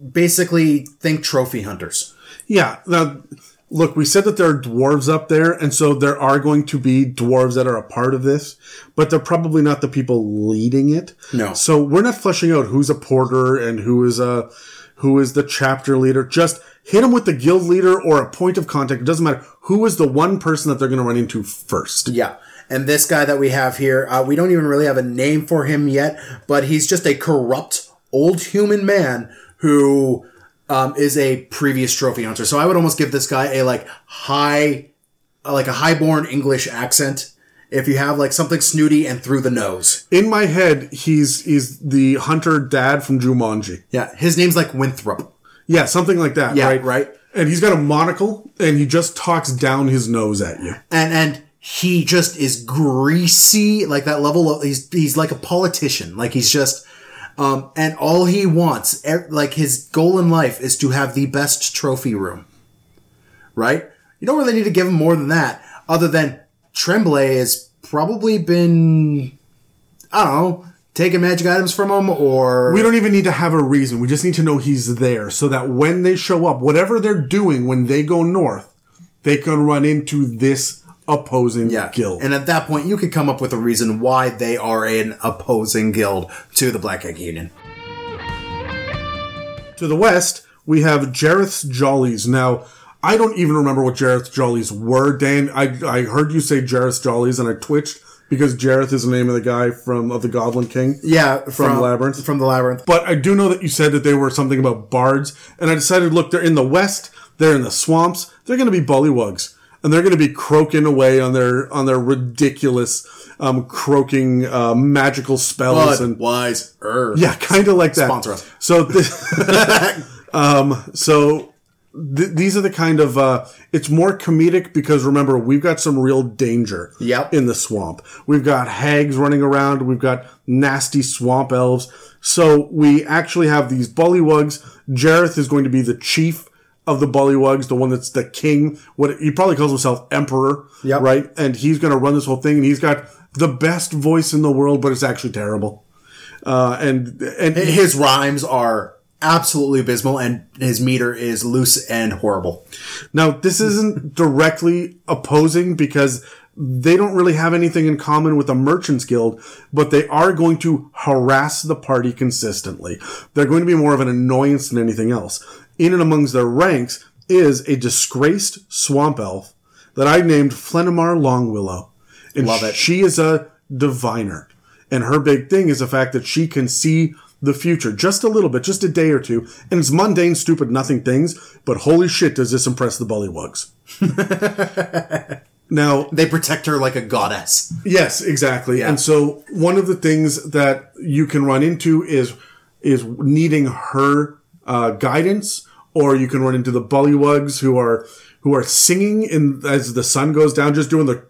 basically think trophy hunters. Yeah. Now, look, we said that there are dwarves up there, and so there are going to be dwarves that are a part of this, but they're probably not the people leading it. No. So we're not fleshing out who's a porter and who is a who is the chapter leader. Just hit them with the guild leader or a point of contact. It doesn't matter who is the one person that they're going to run into first. Yeah. And this guy that we have here, uh, we don't even really have a name for him yet, but he's just a corrupt old human man who um, is a previous trophy hunter. So I would almost give this guy a like high, like a highborn English accent. If you have like something snooty and through the nose. In my head, he's he's the hunter dad from Jumanji. Yeah. His name's like Winthrop. Yeah, something like that. Yeah, right. right. And he's got a monocle, and he just talks down his nose at you. And, and he just is greasy, like that level of, he's, he's like a politician. Like he's just, um, and all he wants, like his goal in life is to have the best trophy room. Right? You don't really need to give him more than that, other than Tremblay has probably been, I don't know, taking magic items from him or. We don't even need to have a reason. We just need to know he's there so that when they show up, whatever they're doing when they go north, they can run into this opposing yeah. guild. And at that point, you could come up with a reason why they are an opposing guild to the Black Ink Union. to the west, we have Jareth's Jollies. Now, I don't even remember what Jareth's Jollies were, Dan. I, I heard you say Jareth's Jollies and I twitched because Jareth is the name of the guy from of the Goblin King. Yeah, From Labyrinth? From the labyrinth. But I do know that you said that they were something about bards, and I decided, look, they're in the west, they're in the swamps, they're going to be bullywugs, and they're going to be croaking away on their on their ridiculous um, croaking uh, magical spells and wise Earth. yeah, kind of like that. Sponsor us. So this, *laughs* um, so th- these are the kind of uh, it's more comedic because remember we've got some real danger Yep. in the swamp we've got hags running around we've got nasty swamp elves so we actually have these bullywugs jareth is going to be the chief of the bullywugs the one that's the king what he probably calls himself emperor Yep. right and he's going to run this whole thing and he's got the best voice in the world but it's actually terrible uh, and and His rhymes are absolutely abysmal, and his meter is loose and horrible. Now, this isn't *laughs* directly opposing because they don't really have anything in common with the Merchants Guild, but they are going to harass the party consistently. They're going to be more of an annoyance than anything else. In and amongst their ranks is a disgraced swamp elf that I named Flenimar Longwillow. And Love it. She is a diviner. And her big thing is the fact that she can see the future just a little bit, just a day or two. And it's mundane, stupid, nothing things, but holy shit, does this impress the bullywugs. *laughs* now, They protect her like a goddess. Yes, exactly. Yeah. And so one of the things that you can run into is is needing her uh, guidance, or you can run into the bullywugs who are who are singing in as the sun goes down, just doing the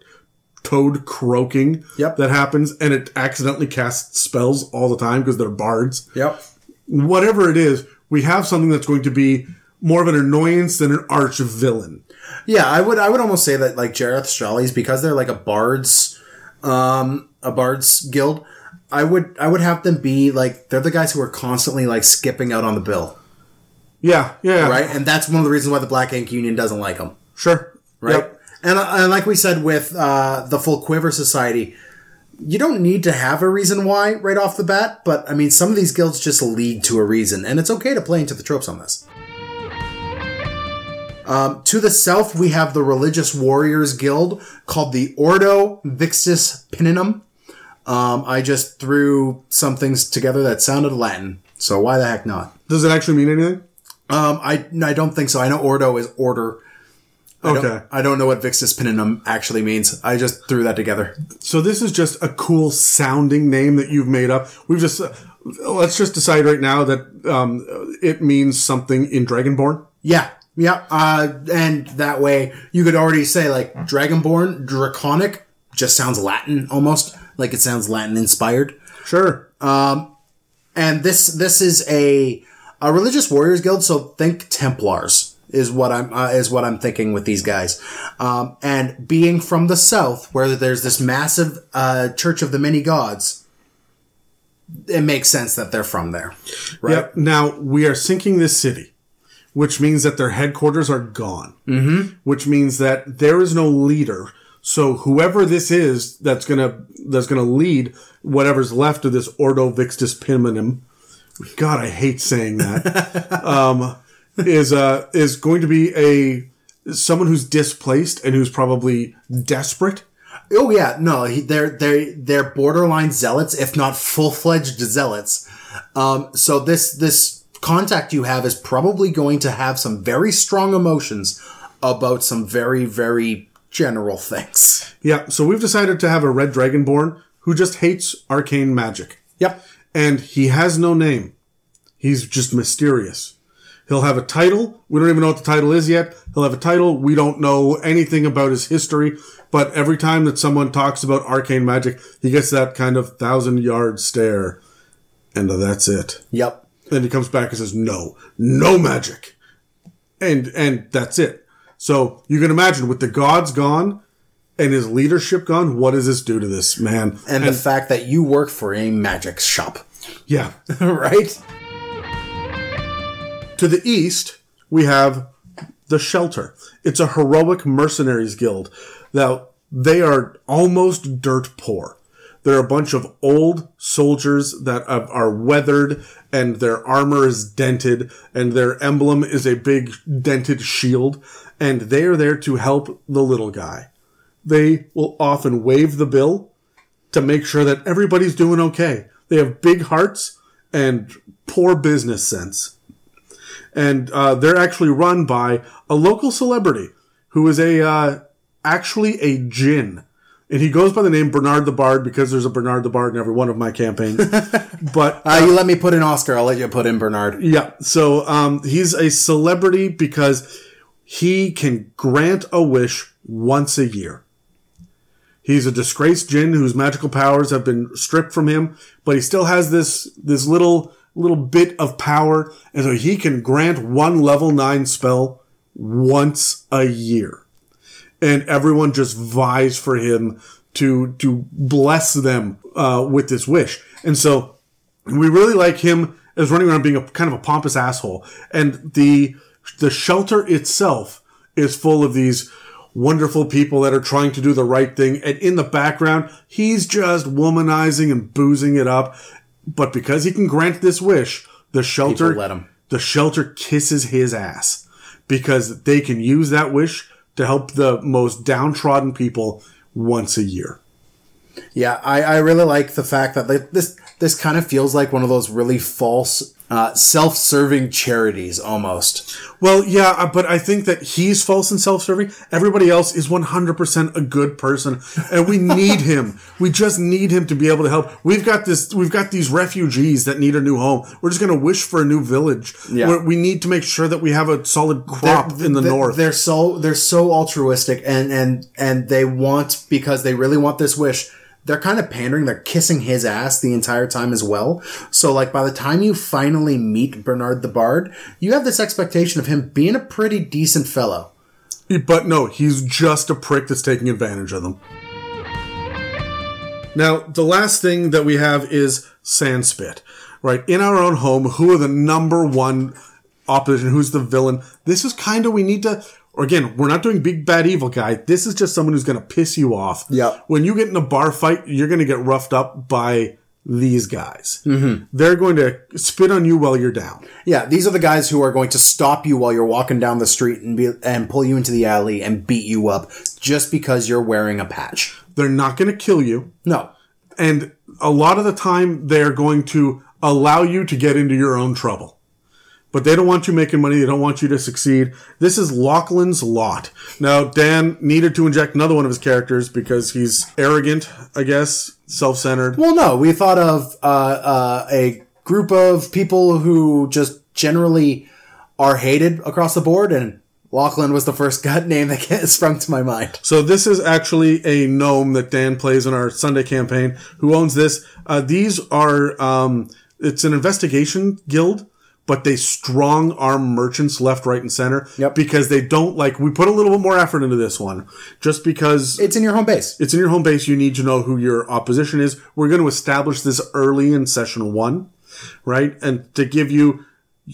toad croaking Yep. that happens, and it accidentally casts spells all the time because they're bards. Yep. Whatever it is, we have something that's going to be more of an annoyance than an arch villain. Yeah, I would I would almost say that like Jareth's Jollies because they're like a bards um a bards guild, I would I would have them be like they're the guys who are constantly like skipping out on the bill, Yeah, yeah, right? And that's one of the reasons why the Black Ink Union doesn't like them, Sure. right? Yep. And, uh, and like we said with uh, the Full Quiver Society, you don't need to have a reason why right off the bat, but I mean some of these guilds just lead to a reason, and it's okay to play into the tropes on this. Um, to the south, we have the Religious Warriors Guild called the Ordo Vixis Pininum. Um, I just threw some things together that sounded Latin, so why the heck not? Does it actually mean anything? Um, I I don't think so. I know Ordo is order. I Okay. Don't, I don't know what Vixtus Pininum actually means. I just threw that together. So this is just a cool sounding name that you've made up. We've just uh, let's just decide right now that um, it means something in Dragonborn. Yeah, yeah. Uh, and that way you could already say like Dragonborn, Draconic, just sounds Latin almost, like it sounds Latin inspired. Sure. Um, And this this is a a religious warriors guild, so think Templars is what I'm uh, is what I'm thinking with these guys. Um, and being from the south, where there's this massive uh, Church of the Many Gods, it makes sense that they're from there, right? Yep. Now we are sinking this city, which means that their headquarters are gone. Mm-hmm. Which means that there is no leader. So whoever this is that's gonna that's gonna lead whatever's left of this Ordo Vixtus Piminum, God, I hate saying that. um, is uh is going to be a someone who's displaced and who's probably desperate. Oh yeah, no, he, they're they're they're borderline zealots, if not full fledged zealots. Um, so this this contact you have is probably going to have some very strong emotions about some very very general things. Yeah. So we've decided to have a red dragonborn who just hates arcane magic. Yep. And he has no name. He's just mysterious. He'll have a title. We don't even know what the title is yet. He'll have a title. We don't know anything about his history. But every time that someone talks about arcane magic, he gets that kind of thousand yard stare. And that's it. Yep. Then he comes back and says, no, no magic. And, and that's it. So you can imagine with the gods gone and his leadership gone, what does this do to this man? And, the fact that you work for a magic shop, yeah. *laughs* right? To the east, we have the Shelter. It's a heroic mercenaries guild. Now, they are almost dirt poor. They're a bunch of old soldiers that are are weathered and their armor is dented and their emblem is a big dented shield and they are there to help the little guy. They will often waive the bill to make sure that everybody's doing okay. They have big hearts and poor business sense and uh, they're actually run by a local celebrity who is a uh, actually a djinn. and he goes by the name Bernard the Bard because there's a Bernard the Bard in every one of my campaigns. *laughs* but Uh, you let me put in Oscar. I'll let you put in Bernard. yeah, so um, he's a celebrity because he can grant a wish once a year. He's a disgraced jinn whose magical powers have been stripped from him, but he still has this this little little bit of power, and so he can grant one level nine spell once a year, and everyone just vies for him to to bless them uh, with this wish, and so we really like him as running around being a kind of a pompous asshole, and the the shelter itself is full of these wonderful people that are trying to do the right thing. And in the background, he's just womanizing and boozing it up. But because he can grant this wish, the shelter, People let him. the shelter kisses his ass because they can use that wish to help the most downtrodden people once a year. Yeah, I, I really like the fact that like, this this kind of feels like one of those really false, uh, self-serving charities almost. Well, yeah, uh, but I think that he's false and self-serving. Everybody else is 100% a good person, and we need *laughs* him. We just need him to be able to help. We've got this. We've got these refugees that need a new home. We're just going to wish for a new village. Yeah. We're- we need to make sure that we have a solid crop in the They're- north. They're so they're so altruistic and and and they want because they really want this wish. They're kind of pandering. They're kissing his ass the entire time as well. So like by the time you finally meet Bernard the Bard, you have this expectation of him being a pretty decent fellow. But no, he's just a prick that's taking advantage of them. Now, the last thing that we have is Sandspit, right? In our own home, who are the number one opposition? Who's the villain? This is kind of, we need to, or again, we're not doing big bad evil guy. This is just someone who's going to piss you off. Yeah. When you get in a bar fight, you're going to get roughed up by these guys. Mm-hmm. They're going to spit on you while you're down. Yeah, these are the guys who are going to stop you while you're walking down the street and be and pull you into the alley and beat you up just because you're wearing a patch. They're not going to kill you. No. And a lot of the time, they're going to allow you to get into your own trouble. But they don't want you making money. They don't want you to succeed. This is Lachlan's lot. Now, Dan needed to inject another one of his characters because he's arrogant, I guess, self-centered. Well, no, we thought of uh, uh, a group of people who just generally are hated across the board, and Lachlan was the first *laughs* gut name that *laughs* sprung to my mind. So this is actually a gnome that Dan plays in our Sunday campaign. Who owns this? Uh, these are um, it's an investigation guild, but they strong arm merchants left, right, and center. Yep. Because they don't like we put a little bit more effort into this one, just because It's in your home base. it's in your home base. You need to know who your opposition is. We're going to establish this early in session one, right? And to give you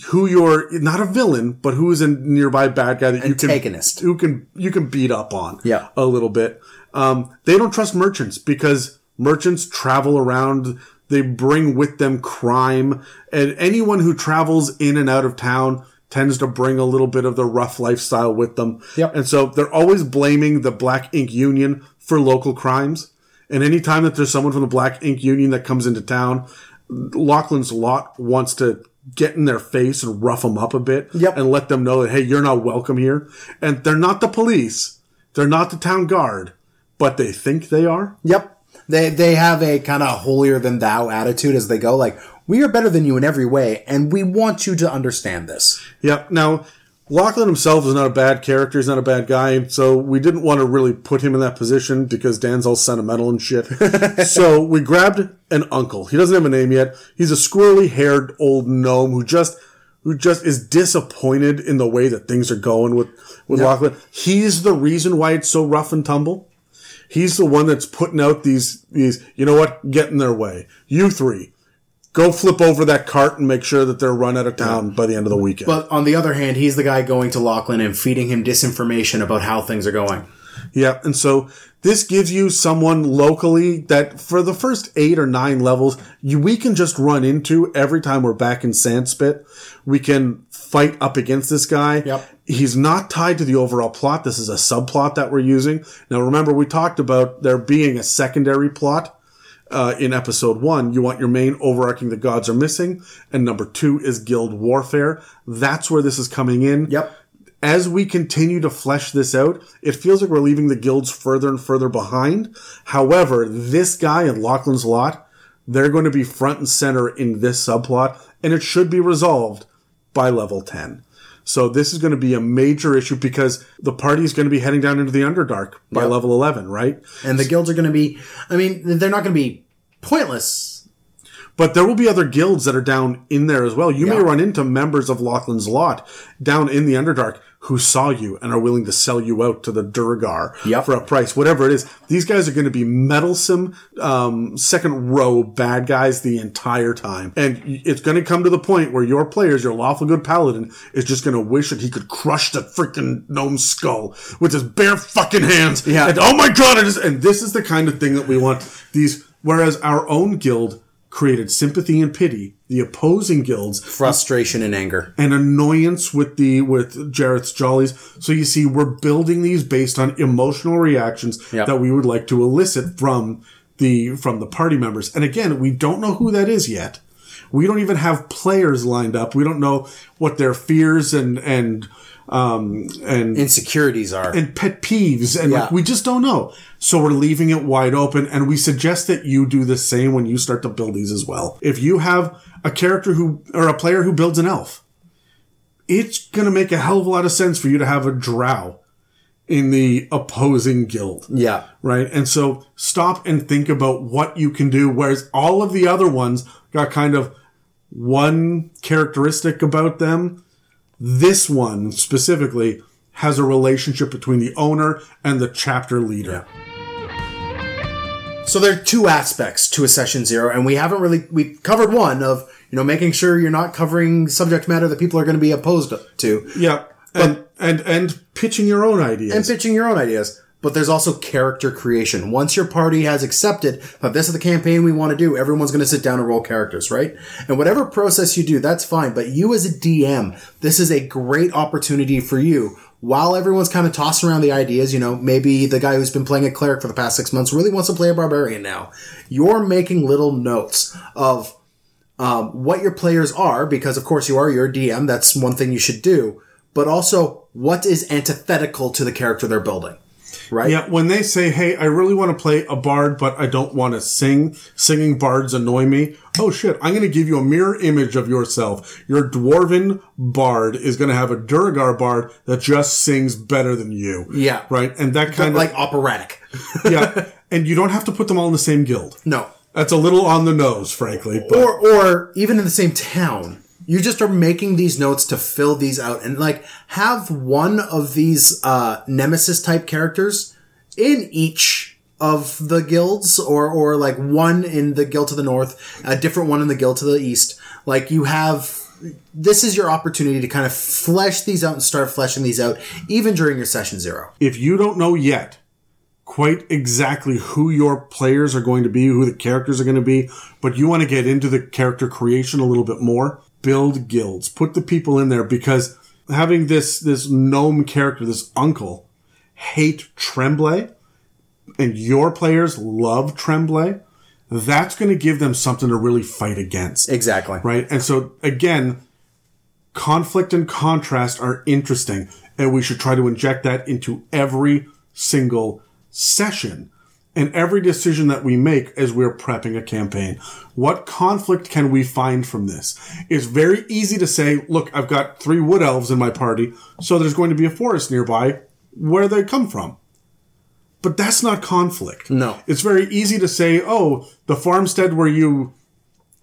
who you're not a villain, but who is a nearby bad guy that you can Antagonist. who can you can beat up on Yeah. a little bit. Um, they don't trust merchants because merchants travel around. They bring with them crime, and anyone who travels in and out of town tends to bring a little bit of the rough lifestyle with them. Yep. And so they're always blaming the Black Ink Union for local crimes. And anytime that there's someone from the Black Ink Union that comes into town, Lachlan's lot wants to get in their face and rough them up a bit Yep. and let them know that, hey, you're not welcome here. And they're not the police. They're not the town guard, but they think they are. Yep. They they have a kind of holier than thou attitude as they go. Like we are better than you in every way, and we want you to understand this. Yep. Now, Lachlan himself is not a bad character. He's not a bad guy. So we didn't want to really put him in that position because Dan's all sentimental and shit. *laughs* so we grabbed an uncle. He doesn't have a name yet. He's a squirrely haired old gnome who just, who just is disappointed in the way that things are going with, with Lachlan. He's the reason why it's so rough and tumble. He's the one that's putting out these, these, you know what? Get in their way. You three, go flip over that cart and make sure that they're run out of town by the end of the weekend. But on the other hand, he's the guy going to Lachlan and feeding him disinformation about how things are going. Yeah, and so this gives you someone locally that for the first eight or nine levels, you, we can just run into every time we're back in Sandspit. We can fight up against this guy. Yep. He's not tied to the overall plot. This is a subplot that we're using. Now remember, we talked about there being a secondary plot. Uh, in episode one, you want your main overarching the gods are missing, and number two is guild warfare. That's where this is coming in. Yep. as we continue to flesh this out, it feels like we're leaving the guilds further and further behind. However, this guy and Lachlan's lot, they're going to be front and center in this subplot, and it should be resolved by level 10. So this is going to be a major issue because the party is going to be heading down into the Underdark by Yep. level 11, right? And the guilds are going to be, I mean, they're not going to be pointless. But there will be other guilds that are down in there as well. You may run into members of Lachlan's lot down in the Underdark who saw you and are willing to sell you out to the Duergar Yep. for a price, whatever it is. These guys are going to be meddlesome, um, second row bad guys the entire time. And it's going to come to the point where your players, your lawful good paladin, is just going to wish that he could crush the freaking gnome skull with his bare fucking hands. Yeah. And oh my god, it is, and this is the kind of thing that we want. These, whereas our own guild created sympathy and pity, the opposing guilds Frustration and anger. and annoyance with the with Jareth's Jollies. So you see, we're building these based on emotional reactions Yep. that we would like to elicit from the from the party members. And again, we don't know who that is yet. We don't even have players lined up. We don't know what their fears and and um and Insecurities are. and pet peeves and like, we just don't know. So we're leaving it wide open and we suggest that you do the same when you start to build these as well. If you have a character who or a player who builds an elf, it's going to make a hell of a lot of sense for you to have a drow in the opposing guild. yeah. Right. And so stop and think about what you can do. Whereas all of the other ones got kind of one characteristic about them. This one specifically has a relationship between the owner and the chapter leader. So there are two aspects to a session zero, and we haven't really we covered one of you know making sure you're not covering subject matter that people are going to be opposed to, Yeah. And, and, and pitching your own ideas. and pitching your own ideas. But there's also character creation. Once your party has accepted that this is the campaign we want to do, everyone's going to sit down and roll characters, right? And whatever process you do, that's fine. But you as a DM, this is a great opportunity for you. While everyone's kind of tossing around the ideas, you know, maybe the guy who's been playing a cleric for the past six months really wants to play a barbarian now. You're making little notes of um, what your players are, because of course you are your DM. That's one thing you should do. But also, what is antithetical to the character they're building, right? Yeah, when they say, "Hey, I really want to play a bard, but I don't want to sing. Singing bards annoy me." Oh shit! I'm going to give you a mirror image of yourself. Your dwarven bard is going to have a Duergar bard that just sings better than you. Yeah. right. And that But of like operatic. *laughs* yeah. And you don't have to put them all in the same guild. No. That's a little on the nose, frankly. But Or or even in the same town. You just are making these notes to fill these out and like have one of these uh nemesis type characters in each of the guilds or or like one in the guild to the north, a different one in the guild to the east. Like you have this is your opportunity to kind of flesh these out and start fleshing these out even during your session zero. if you don't know yet quite exactly who your players are going to be, who the characters are going to be, but you want to get into the character creation a little bit more, build guilds. Put the people in there because having this this gnome character, this uncle, hate Tremblay, and your players love Tremblay, that's going to give them something to really fight against Exactly. right? And so again, conflict and contrast are interesting, and we should try to inject that into every single session and every decision that we make as we're prepping a campaign. What conflict can we find from this? It's very easy to say, look, I've got three wood elves in my party, so there's going to be a forest nearby. Where they come from? But that's not conflict. No. It's very easy to say, oh, the farmstead where you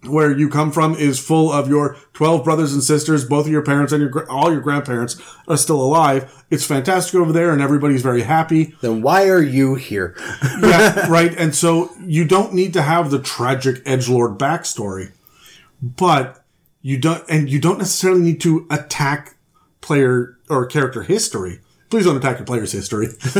where you come from is full of your 12 brothers and sisters, both of your parents and your all your grandparents are still alive. It's fantastic over there and everybody's very happy. Then why are you here? *laughs* Yeah, right. And so you don't need to have the tragic edge lord backstory, but you don't, and you don't necessarily need to attack player or character history. Please don't attack your player's history. *laughs*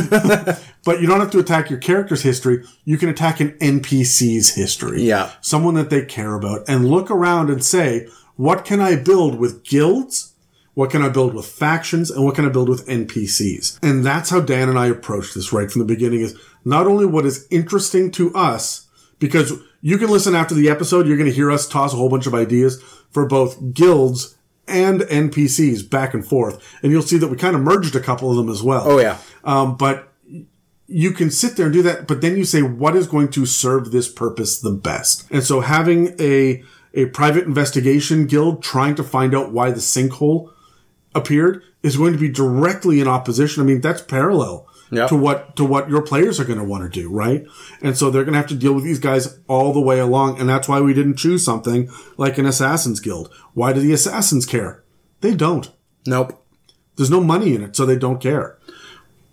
but you don't have to attack your character's history. You can attack an NPC's history. Yeah. Someone that they care about and look around and say, what can I build with guilds? What can I build with factions? And what can I build with NPCs? And that's how Dan and I approached this right from the beginning is not only what is interesting to us, because you can listen after the episode, you're going to hear us toss a whole bunch of ideas for both guilds and NPCs back and forth. And you'll see that we kind of merged a couple of them as well. Oh, yeah. Um, but you can sit there and do that, but then you say, what is going to serve this purpose the best? And so having a, a private investigation guild trying to find out why the sinkhole appeared is going to be directly in opposition. I mean, that's parallel Yep. to what, to what your players are going to want to do, right? And so they're going to have to deal with these guys all the way along. And that's why we didn't choose something like an assassins guild. Why do the assassins care? They don't. Nope. There's no money in it, so they don't care.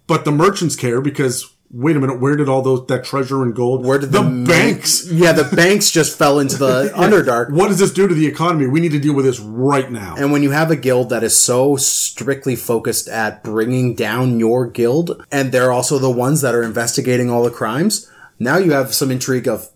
But the merchants care because wait a minute, where did all those that treasure and gold? Where did the, the banks? Yeah, the banks just fell into the *laughs* Underdark. What does this do to the economy? We need to deal with this right now. And when you have a guild that is so strictly focused at bringing down your guild, and they're also the ones that are investigating all the crimes, now you have some intrigue of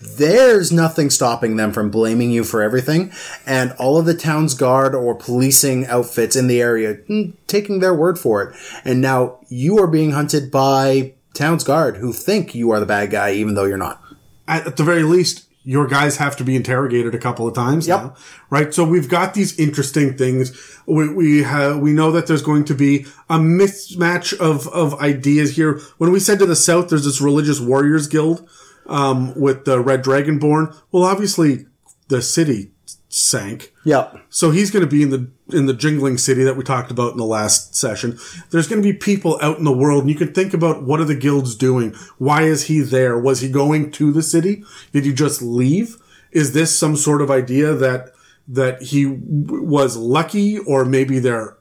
there's nothing stopping them from blaming you for everything, and all of the town's guard or policing outfits in the area mm, taking their word for it. And now you are being hunted by town's guard who think you are the bad guy, even though you're not. at, the very least, your guys have to be interrogated a couple of times Yep. now, right? So we've got these interesting things. We, we have, we know that there's going to be a mismatch of, of ideas here. When we said to the south, there's this religious warriors guild, um, with the Red Dragonborn. Well, obviously the city sank. Yep. So he's going to be in the in the jingling city that we talked about in the last session. There's going to be people out in the world, and you can think about what are the guilds doing? Why is he there? Was he going to the city? Did he just leave? Is this some sort of idea that that he w- was lucky, or maybe they're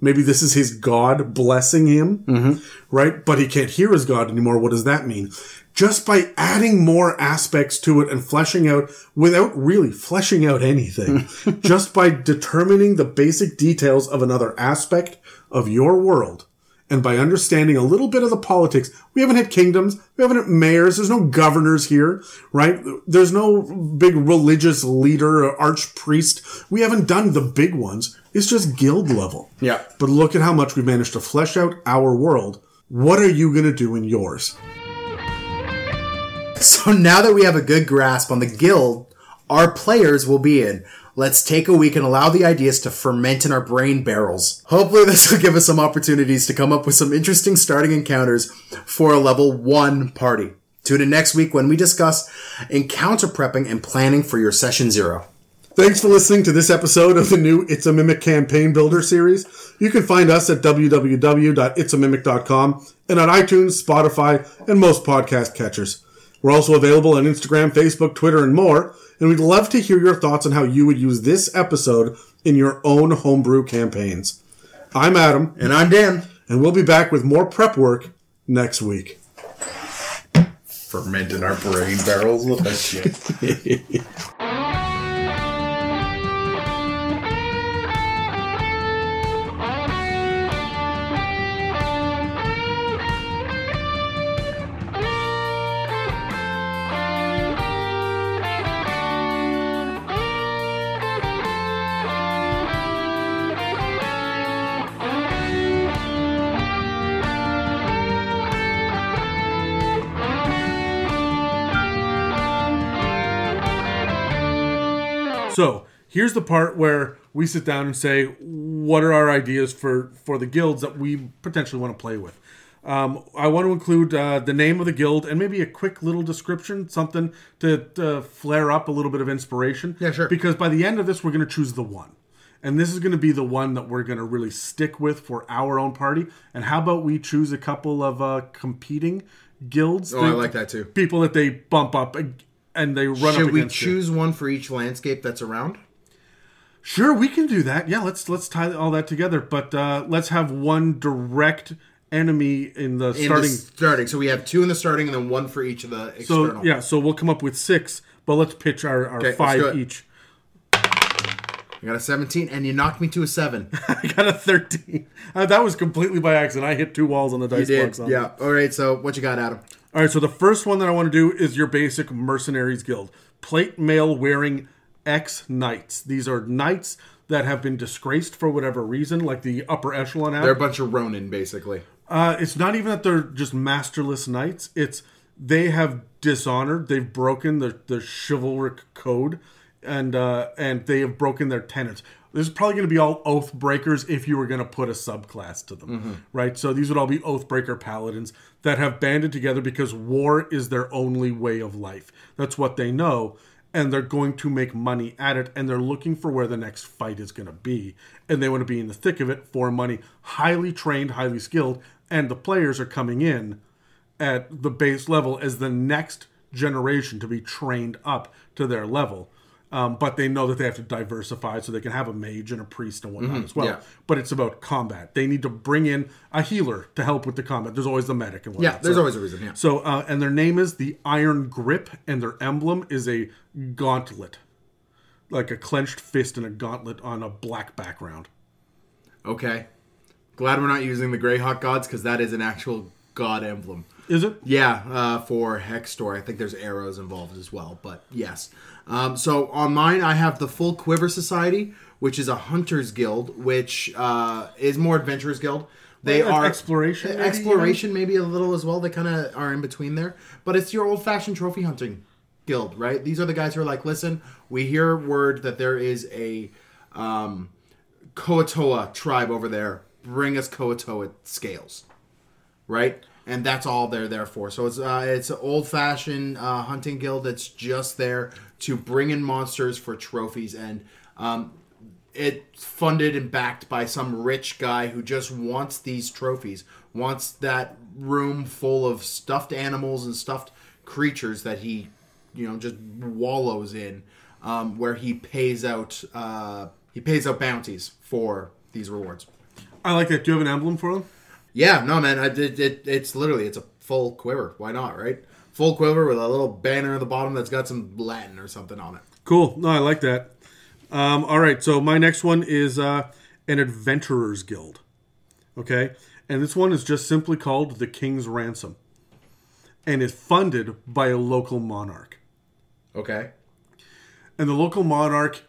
maybe this is his God blessing him, mm-hmm. right? But he can't hear his God anymore. What does that mean? Just by adding more aspects to it and fleshing out without really fleshing out anything, *laughs* just by determining the basic details of another aspect of your world. And by understanding a little bit of the politics, we haven't had kingdoms, we haven't had mayors, there's no governors here, right? There's no big religious leader or archpriest. We haven't done the big ones. It's just guild level. Yeah. But look at how much we've managed to flesh out our world. What are you going to do in yours? *laughs* So now that we have a good grasp on the guild our players will be in, let's take a week and allow the ideas to ferment in our brain barrels. Hopefully, this will give us some opportunities to come up with some interesting starting encounters for a level 1 party. Tune in next week when we discuss encounter prepping and planning for your session zero. Thanks for listening to this episode of the new It's a Mimic campaign builder series. You can find us at www.itsamimic.com and on iTunes, Spotify, and most podcast catchers. We're also available on Instagram, Facebook, Twitter, and more, and we'd love to hear your thoughts on how you would use this episode in your own homebrew campaigns. I'm Adam, And I'm Dan. and we'll be back with more prep work next week. Fermenting our brain barrels with that shit. *laughs* here's the part where we sit down and say, what are our ideas for for the guilds that we potentially want to play with? Um, I want to include uh, the name of the guild and maybe a quick little description, something to, to flare up a little bit of inspiration. Yeah, sure. Because by the end of this, we're going to choose the one. And this is going to be the one that we're going to really stick with for our own party. And how about we choose a couple of uh, competing guilds? Oh, I like that too. People that they bump up and they run up Should we choose one for each landscape that's around? Sure, we can do that. Yeah, let's let's tie all that together. But uh, let's have one direct enemy in the In the starting. starting. So we have two in the starting and then one for each of the external. so yeah, so we'll come up with six, but let's pitch our, our Okay, five each. I got a 17 and you knocked me to a 7. *laughs* I got a thirteen. Uh, that was completely by accident. I hit two walls on the dice box. on Yeah. All right. So what you got, Adam? All right, so the first one that I want to do is your basic mercenaries guild. Plate mail wearing ex knights. These are knights that have been disgraced for whatever reason, like the upper echelon have. They're a bunch of Ronin, basically. Uh, it's not even that they're just masterless knights. It's they have dishonored. They've broken the the chivalric code, and uh, and they have broken their tenets. This is probably going to be all oath breakers if you were going to put a subclass to them, right? So these would all be oath breaker paladins that have banded together because war is their only way of life. That's what they know, and they're going to make money at it, and they're looking for where the next fight is going to be, and they want to be in the thick of it for money. Highly trained, highly skilled, and the players are coming in at the base level as the next generation to be trained up to their level. Um, but they know that they have to diversify so they can have a mage and a priest and whatnot as well. yeah. But it's about combat. They need to bring in a healer to help with the combat. There's always the medic and whatnot. Yeah, there's So- always a reason. Yeah. so, uh, and their name is the Iron Grip, and their emblem is a gauntlet, like a clenched fist and a gauntlet on a black background. Okay. Glad we're not using the Greyhawk gods because that is an actual god emblem. Is it? Yeah, uh, for Hextor, I think there's arrows involved as well, but yes. Um, so on mine, I have the Full Quiver Society, which is a hunters guild, which uh, is more adventurers guild. They Like are exploration, maybe, exploration maybe a little as well. They kind of are in between there, but it's your old fashioned trophy hunting guild, right? These are the guys who are like, listen, we hear word that there is a um, Kuo-toa tribe over there. Bring us Kuo-toa scales, right? And that's all they're there for. So it's uh, it's an old fashioned uh, hunting guild that's just there to bring in monsters for trophies, and um, it's funded and backed by some rich guy who just wants these trophies, wants that room full of stuffed animals and stuffed creatures that he, you know, just wallows in, um, where he pays out uh, he pays out bounties for these rewards. I like that. Do you have an emblem for them? Yeah, no, man, I did. It, it's literally it's a full quiver. Why not, right? Full quiver with a little banner at the bottom that's got some Latin or something on it. Cool. No, I like that. Um, all right. So my next one is uh, an adventurers guild. Okay, and this one is just simply called the King's Ransom, and is funded by a local monarch. Okay. and the local monarch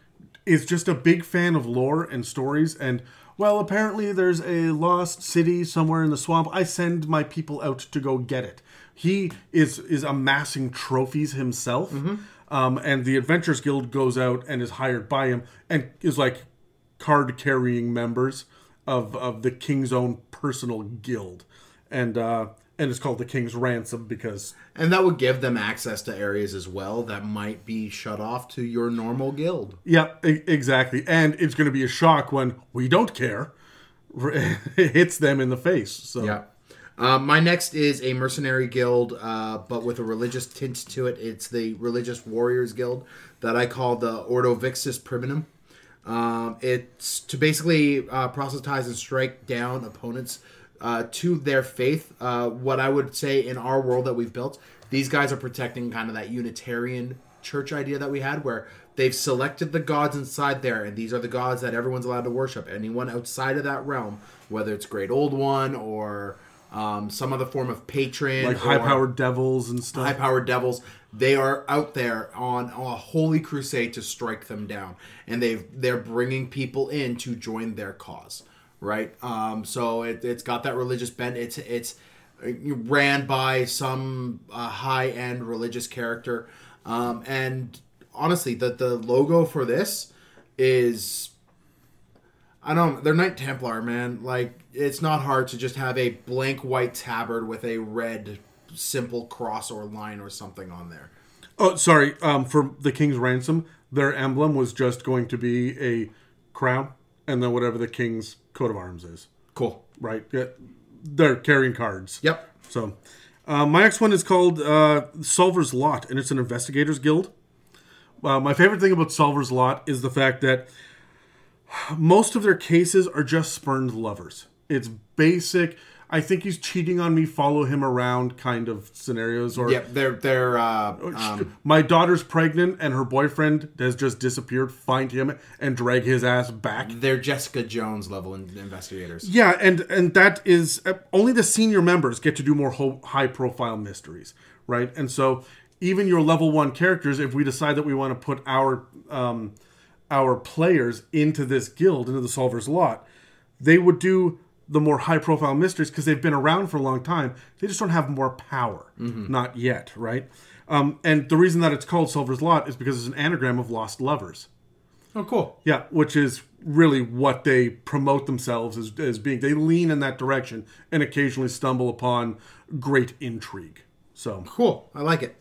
is just a big fan of lore and stories and well apparently there's a lost city somewhere in the swamp. I send my people out to go get it. He is is amassing trophies himself um, and the adventurers guild goes out and is hired by him and is like card carrying members of of the king's own personal guild. And uh and it's called the king's ransom because And that would give them access to areas as well that might be shut off to your normal guild. Yeah, e- exactly. And it's going to be a shock when we don't care. *laughs* It hits them in the face. So Yeah. Uh, my next is a mercenary guild, uh, but with a religious tint to it. It's the Religious Warriors Guild that I call the Ordo Vixis Priminum. Um, it's to basically uh, proselytize and strike down opponents uh, to their faith. Uh, what I would say in our world that we've built, these guys are protecting kind of that Unitarian church idea that we had, where they've selected the gods inside there, and these are the gods that everyone's allowed to worship. Anyone outside of that realm, whether it's Great Old One or um, some other form of patron, like high powered devils and stuff. high powered devils they are out there on a holy crusade to strike them down and they've they're bringing people in to join their cause right um, so it, it's got that religious bent it's it's ran by some uh, high end religious character um, and honestly the the logo for this is I don't. They're Knight Templar, man. Like it's not hard to just have a blank white tabard with a red simple cross or line or something on there. oh, sorry. Um, for the king's ransom, their emblem was just going to be a crown and then whatever the king's coat of arms is. Cool. Right? Yeah, they're carrying cards. Yep. So, uh, my next one is called uh, Solver's Lot, and it's an investigators guild. Uh, my favorite thing about Solver's Lot is the fact that most of their cases are just spurned lovers. It's basic. I think he's cheating on me. Follow him around, kind of scenarios. Or Yep. They're they're uh, um, my daughter's pregnant and her boyfriend has just disappeared. Find him and drag his ass back. they're Jessica Jones level in- investigators. Yeah, and and that is uh, only the senior members get to do more ho- high profile mysteries, right? And so even your level one characters, if we decide that we want to put our um, our players into this guild, into the Solver's Lot, they would do the more high profile mysteries because they've been around for a long time. They just don't have more power, not yet, right? Um, and the reason that it's called Solver's Lot is because it's an anagram of lost lovers. Oh, cool. Yeah, which is really what they promote themselves as, as being. They lean in that direction and occasionally stumble upon great intrigue. So Cool. I like it.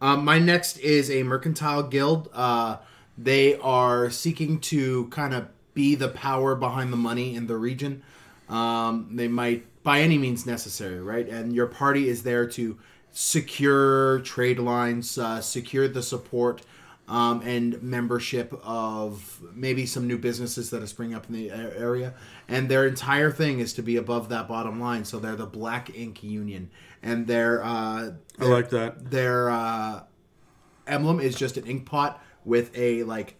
Um, my next is a mercantile guild. Uh, they are seeking to kind of be the power behind the money in the region. Um, they might, by any means necessary, right? And your party is there to secure trade lines, uh, secure the support um, and membership of maybe some new businesses that are springing up in the area. And their entire thing is to be above that bottom line. So they're the Black Ink Union, and their uh, I like that. their uh, emblem is just an ink pot with a like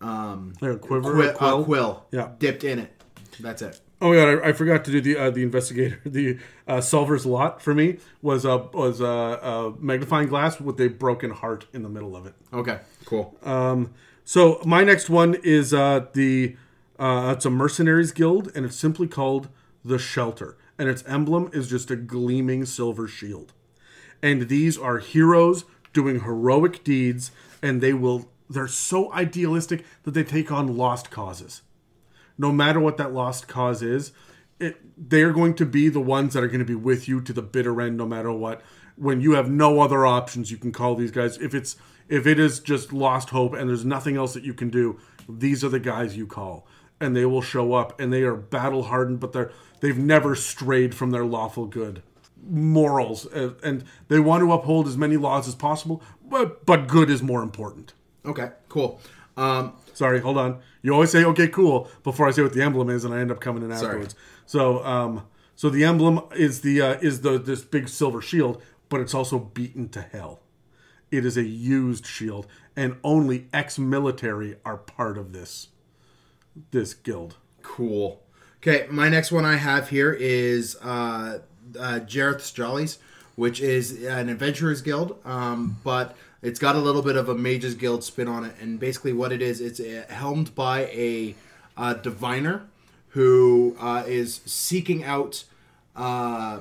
um, Like a quiver, qui- quill? quill Yeah. dipped in it. That's it. Oh my god, I, I forgot to do the uh, the investigator. *laughs* The uh, solver's lot for me was a was a, a magnifying glass with a broken heart in the middle of it. Okay, cool. Um, so my next one is uh, the uh, it's a mercenaries guild, and it's simply called the Shelter, and its emblem is just a gleaming silver shield. And these are heroes doing heroic deeds, and they will they're so idealistic that they take on lost causes. No matter what that lost cause is, it, they're going to be the ones that are going to be with you to the bitter end, no matter what. When you have no other options, you can call these guys. If it's if it is just lost hope and there's nothing else that you can do, these are the guys you call, and they will show up. And they are battle hardened, but they're they've never strayed from their lawful good morals, uh, and they want to uphold as many laws as possible. But but good is more important. Okay, cool. Um, Sorry, hold on. You always say okay, cool before I say what the emblem is, and I end up coming in afterwards. So, um, so the emblem is the uh, is the this big silver shield, but it's also beaten to hell. It is a used shield, and only ex-military are part of this this guild. Cool. Okay, my next one I have here is uh, uh, Jareth's Jollies, which is an adventurers guild, um, but it's got a little bit of a mages guild spin on it. And basically, what it is, it's uh, helmed by a uh, diviner who uh, is seeking out uh,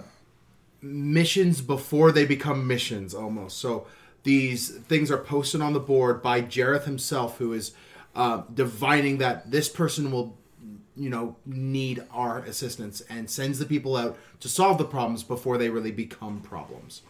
missions before they become missions almost. So these things are posted on the board by Jareth himself, who is uh, divining that this person will, you know, need our assistance and sends the people out to solve the problems before they really become problems.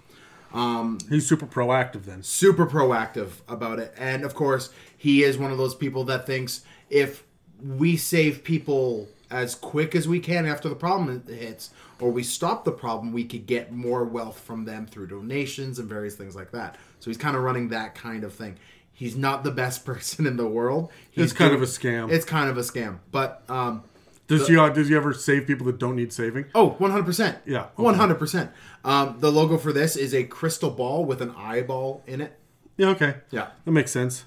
He's super proactive then. Super proactive about it. And of course, he is one of those people that thinks if we save people as quick as we can after the problem hits, or we stop the problem, we could get more wealth from them through donations and various things like that. So he's kind of running that kind of thing. He's not the best *laughs* person in the world. He's It's kind doing- of a scam. It's kind of a scam. But um, Does you uh, does he ever save people that don't need saving? Oh, 100%. Yeah, okay. 100%. Um, the logo for this is a crystal ball with an eyeball in it. Yeah, okay. Yeah. That makes sense.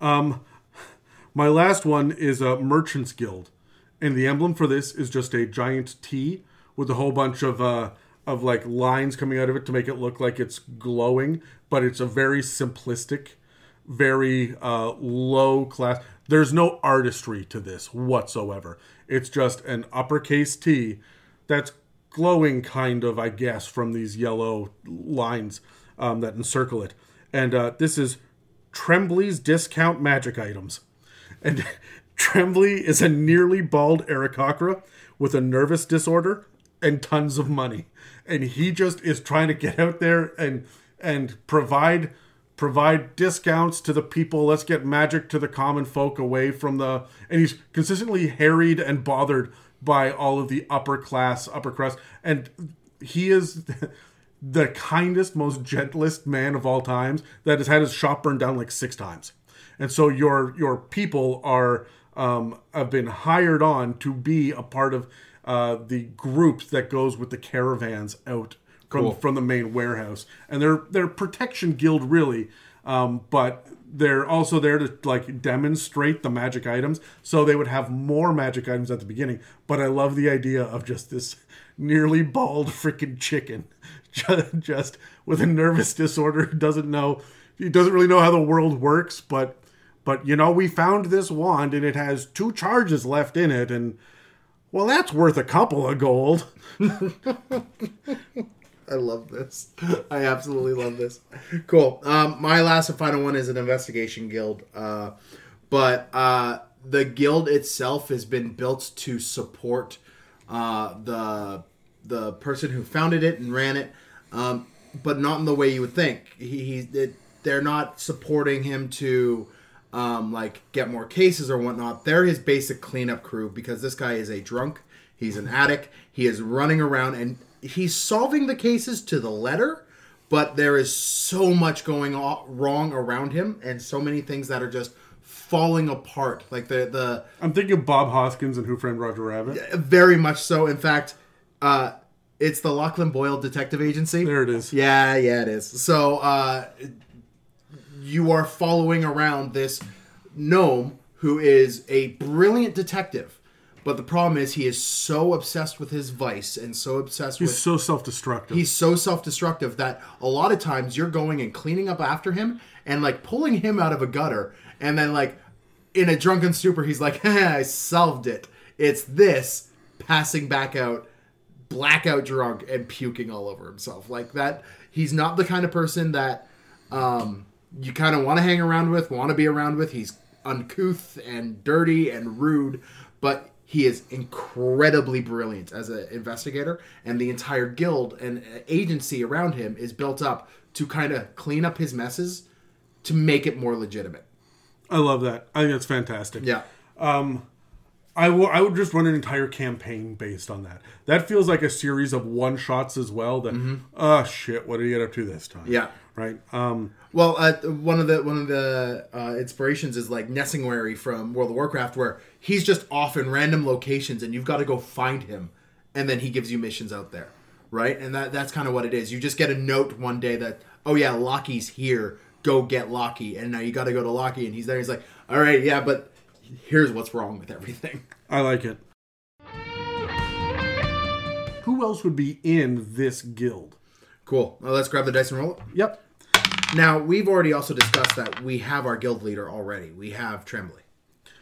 Um, my last one is a Merchants Guild, and the emblem for this is just a giant T with a whole bunch of uh, of like lines coming out of it to make it look like it's glowing, but it's a very simplistic, very uh, low class. There's no artistry to this whatsoever. It's just an uppercase T that's glowing, kind of, I guess, from these yellow lines um, that encircle it. And uh, this is Trembly's discount magic items. And *laughs* Trembly is a nearly bald Aarakocra with a nervous disorder and tons of money. And he just is trying to get out there and and provide provide discounts to the people. Let's get magic to the common folk away from the and he's consistently harried and bothered by all of the upper class, upper crust. And he is *laughs* the kindest, most gentlest man of all times that has had his shop burned down like six times. And so your your people are um, have been hired on to be a part of uh, the group that goes with the caravans out from Cool. from the main warehouse, and they're they're protection guild really, um, but they're also there to like demonstrate the magic items. So they would have more magic items at the beginning. But I love the idea of just this nearly bald freaking chicken, *laughs* ju- just with a nervous disorder who doesn't know he doesn't really know how the world works, but but you know we found this wand and it has two charges left in it and well that's worth a couple of gold. *laughs* I love this. *laughs* I absolutely love this. Cool. Um, my last and final one is an investigation guild. Uh, but uh, the guild itself has been built to support uh, the the person who founded it and ran it, um, but not in the way you would think. He, he it, they're not supporting him to um, like get more cases or whatnot. They're his basic cleanup crew because this guy is a drunk. He's an addict. He is running around and he's solving the cases to the letter, but there is so much going on, wrong around him and so many things that are just falling apart. Like the the I'm thinking of Bob Hoskins and Who Framed Roger Rabbit. very much so. In fact, uh, it's the Lachlan Boyle Detective Agency. There it is. Yeah, yeah, it is. So uh, you are following around this gnome who is a brilliant detective, but the problem is he is so obsessed with his vice and so obsessed with. He's with so self-destructive. he's so self-destructive that a lot of times you're going and cleaning up after him and like pulling him out of a gutter and then like in a drunken stupor he's like *laughs* i solved it it's this passing back out blackout drunk and puking all over himself like that he's not the kind of person that um you kind of want to hang around with want to be around with he's uncouth and dirty and rude but he is incredibly brilliant as an investigator and the entire guild and agency around him is built up to kind of clean up his messes to make it more legitimate I love that. I think that's fantastic. yeah Um, I will. I would just run an entire campaign based on that. That feels like a series of one shots as well. That oh shit, what did he get up to this time? Mm-hmm. Yeah. right. Um, Well, uh, one of the one of the uh, inspirations is like Nesingwary from World of Warcraft, where he's just off in random locations, and you've got to go find him, and then he gives you missions out there, right? And that that's kind of what it is. You just get a note one day that, oh yeah, Lockie's here. Go get Lockie, and now you got to go to Lockie, and he's there. He's like, all right, yeah, but here's what's wrong with everything. *laughs* I like it. Who else would be in this guild? Cool. Well, let's grab the dice and roll it. Yep. Now we've already also discussed that we have our guild leader already. We have Tremblay.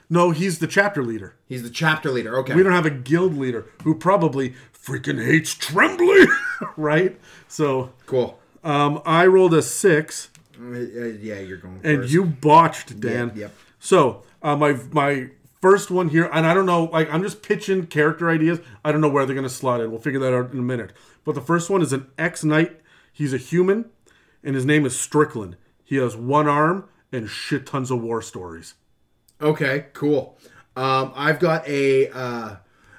No, he's the chapter leader. He's the chapter leader. Okay. We don't have a guild leader who probably freaking hates Trembly, *laughs* right? So, cool. um, I rolled a six. Uh, yeah, you're going. and first. you botched Dan. yep. So uh, my my first one here, and I don't know, like I'm just pitching character ideas. I don't know where they're gonna slot in. We'll figure that out in a minute. But the first one is an ex knight. He's a human, and his name is Strickland. He has one arm and shit tons of war stories. Okay, cool. Um, I've got a. Uh,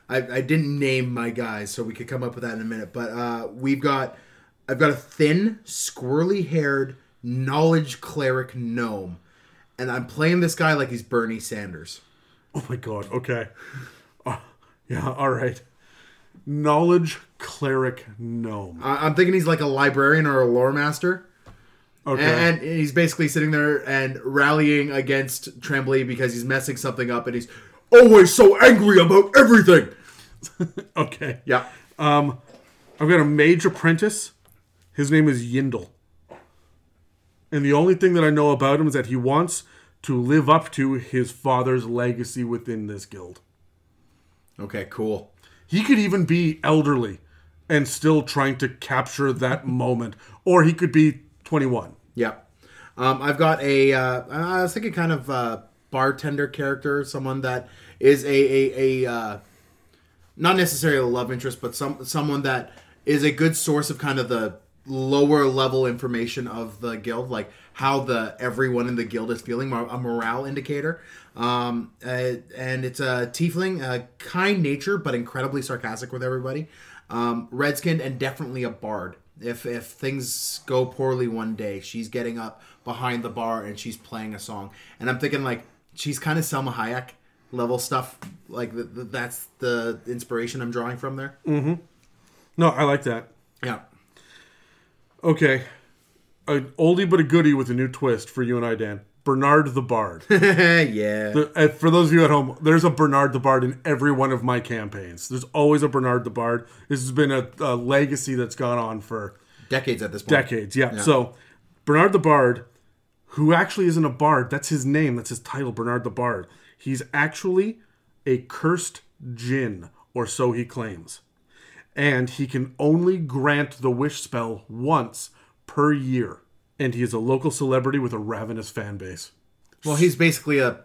I, I didn't name my guys, so we could come up with that in a minute. But uh, we've got. I've got a thin, squirrely-haired, knowledge cleric gnome, and I'm playing this guy like he's Bernie Sanders. Oh my god. Okay. Uh, yeah. All right. Knowledge cleric gnome. I, I'm thinking he's like a librarian or a lore master. Okay. And he's basically sitting there and rallying against Tremblay because he's messing something up and he's always so angry about everything. *laughs* okay. Yeah. Um, I've got a mage apprentice. His name is Yindle. And the only thing that I know about him is that he wants to live up to his father's legacy within this guild. Okay, cool. He could even be elderly and still trying to capture that moment. Or he could be 21. Yeah. Um, I've got a, uh, I was thinking kind of uh bartender character, someone that is a, a, a uh, not necessarily a love interest, but some someone that is a good source of kind of the lower level information of the guild, like how the everyone in the guild is feeling, a morale indicator. Um, uh, and it's a tiefling, uh, kind nature, but incredibly sarcastic with everybody. Um, red-skinned and definitely a bard. If if things go poorly one day, she's getting up behind the bar and she's playing a song. And I'm thinking like she's kind of Salma Hayek level stuff. Like th- th- that's the inspiration I'm drawing from there. Mm-hmm. No, I like that. Yeah. Okay. An oldie but a goodie with a new twist for you and I, Dan. Bernard the Bard. *laughs* yeah. The- uh, for those of you at home, there's a Bernard the Bard in every one of my campaigns. There's always a Bernard the Bard. This has been a, a legacy that's gone on for Decades at this point. decades. Yeah. So Bernard the Bard, who actually isn't a bard, that's his name, that's his title, Bernard the Bard. He's actually a cursed jinn, or so he claims. And he can only grant the wish spell once per year. And he is a local celebrity with a ravenous fan base. Well, he's basically a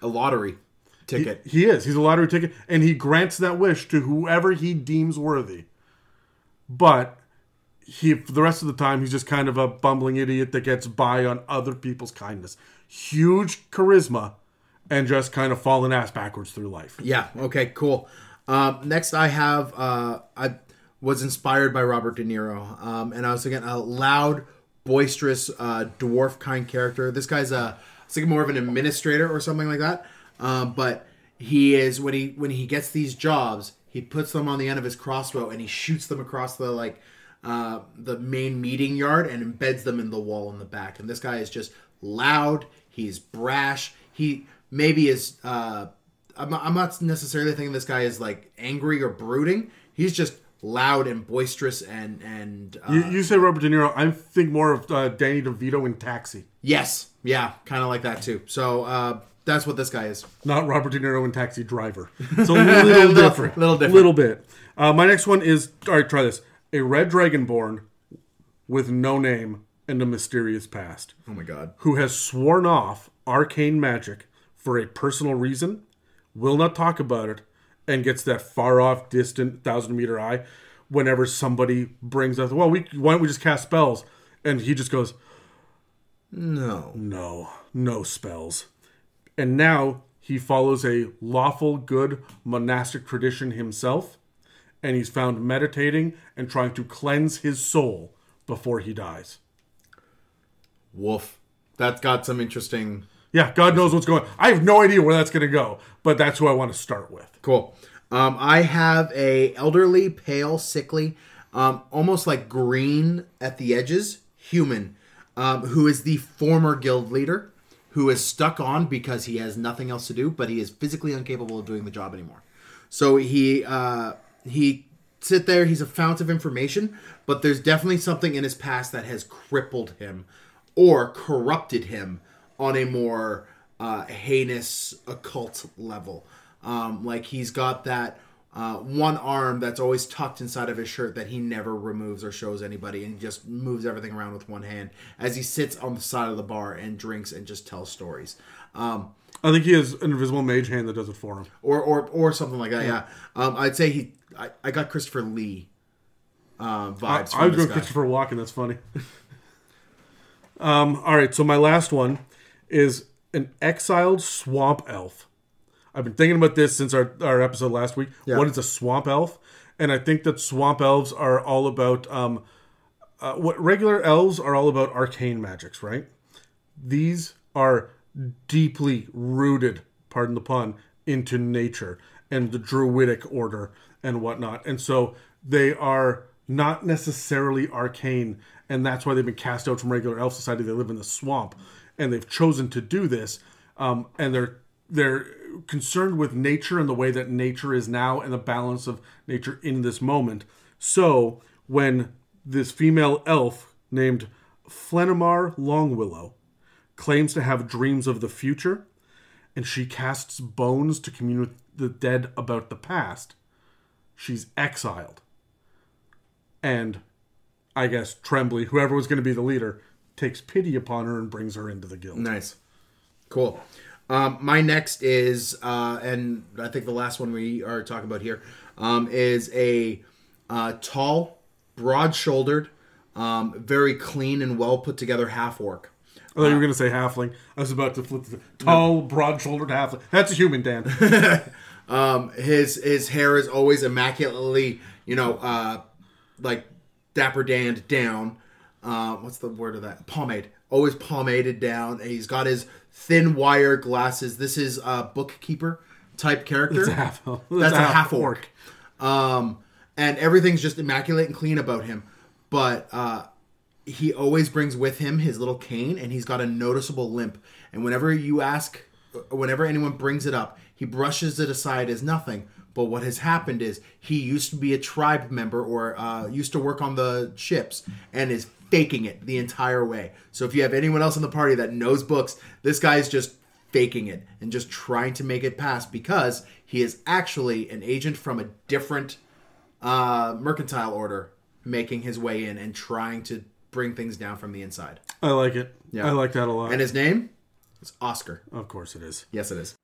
a lottery. ticket. He is. He's a lottery ticket, and he grants that wish to whoever he deems worthy. But he, for the rest of the time, he's just kind of a bumbling idiot that gets by on other people's kindness. Huge charisma, and just kind of falling ass backwards through life. Yeah. Okay. Cool. Um, next, I have uh, I was inspired by Robert De Niro, um, and I was thinking a loud, boisterous uh, dwarf kind character. This guy's a it's like more of an administrator or something like that. Um, but he is when he when he gets these jobs, he puts them on the end of his crossbow and he shoots them across the like uh, the main meeting yard and embeds them in the wall in the back. And this guy is just loud. He's brash. He maybe is. Uh, I'm, I'm not necessarily thinking this guy is like angry or brooding. He's just loud and boisterous and and uh, You, you say Robert De Niro. I think more of uh, Danny DeVito in Taxi, yes, yeah, kind of like that too. So uh, that's what this guy is. not Robert De Niro in Taxi Driver. *laughs* It's a little different. little different. Little bit. Uh, my next one is all right. Try this: a red dragonborn with no name and a mysterious past. Oh my god. who has sworn off arcane magic for a personal reason, will not talk about it, and gets that far off, distant, thousand meter eye whenever somebody brings up, well, we why don't we just cast spells? And he just goes, No. no, no spells. And now he follows a lawful, good monastic tradition himself, and he's found meditating and trying to cleanse his soul before he dies. Woof. That's got some interesting. Yeah, God knows what's going. I have no idea where that's going to go, but that's who I want to start with. Cool. Um, I have a elderly, pale, sickly, um, almost like green at the edges human, um, who is the former guild leader, who is stuck on because he has nothing else to do, but he is physically incapable of doing the job anymore. So he uh, he sit there. He's a fount of information, but there's definitely something in his past that has crippled him or corrupted him on a more uh, heinous occult level. Um, like he's got that uh, one arm that's always tucked inside of his shirt that he never removes or shows anybody, and he just moves everything around with one hand as he sits on the side of the bar and drinks and just tells stories. Um, I think he has an invisible mage hand that does it for him. or or or something like that. Yeah, um, I'd say he. I, I got Christopher Lee uh, vibes. I from would go. Christopher Walken. That's funny. *laughs* um. All right. So my last one is an exiled swamp elf. I've been thinking about this since our, our episode last week. Yeah. What is a swamp elf? And I think that swamp elves are all about um, uh, what regular elves are all about arcane magics, right? These are deeply rooted, pardon the pun, into nature and the druidic order and whatnot. And so they are not necessarily arcane, and that's why they've been cast out from regular elf society. They live in the swamp, and they've chosen to do this. Um, and they're they're concerned with nature and the way that nature is now and the balance of nature in this moment. So when this female elf named Flenimar Longwillow claims to have dreams of the future, and she casts bones to commune with the dead about the past, she's exiled. And I guess Trembly, whoever was going to be the leader, takes pity upon her and brings her into the guild. Nice, cool. Um, my next is, uh, and I think the last one we are talking about here um, is a uh, tall, broad-shouldered, um, very clean and well put together half orc. I thought you were going to say halfling. I was about to flip the tall, broad-shouldered halfling. That's a human, Dan. *laughs* Um, his his hair is always immaculately, you know, uh, like dapper danned down. Uh, what's the word of that? Pomade. Always pomaded down. And he's got his thin wire glasses. This is a bookkeeper type character. That's a half. That's a half orc. Um, and everything's just immaculate and clean about him. But uh, he always brings with him his little cane, and he's got a noticeable limp. And whenever you ask, whenever anyone brings it up, he brushes it aside as nothing. But what has happened is he used to be a tribe member or uh, used to work on the ships and is faking it the entire way. So if you have anyone else in the party that knows books, this guy's just faking it and just trying to make it pass because he is actually an agent from a different uh, mercantile order making his way in and trying to bring things down from the inside. I like it. Yeah. I like that a lot. And his name is Oscar. of course it is. Yes, it is.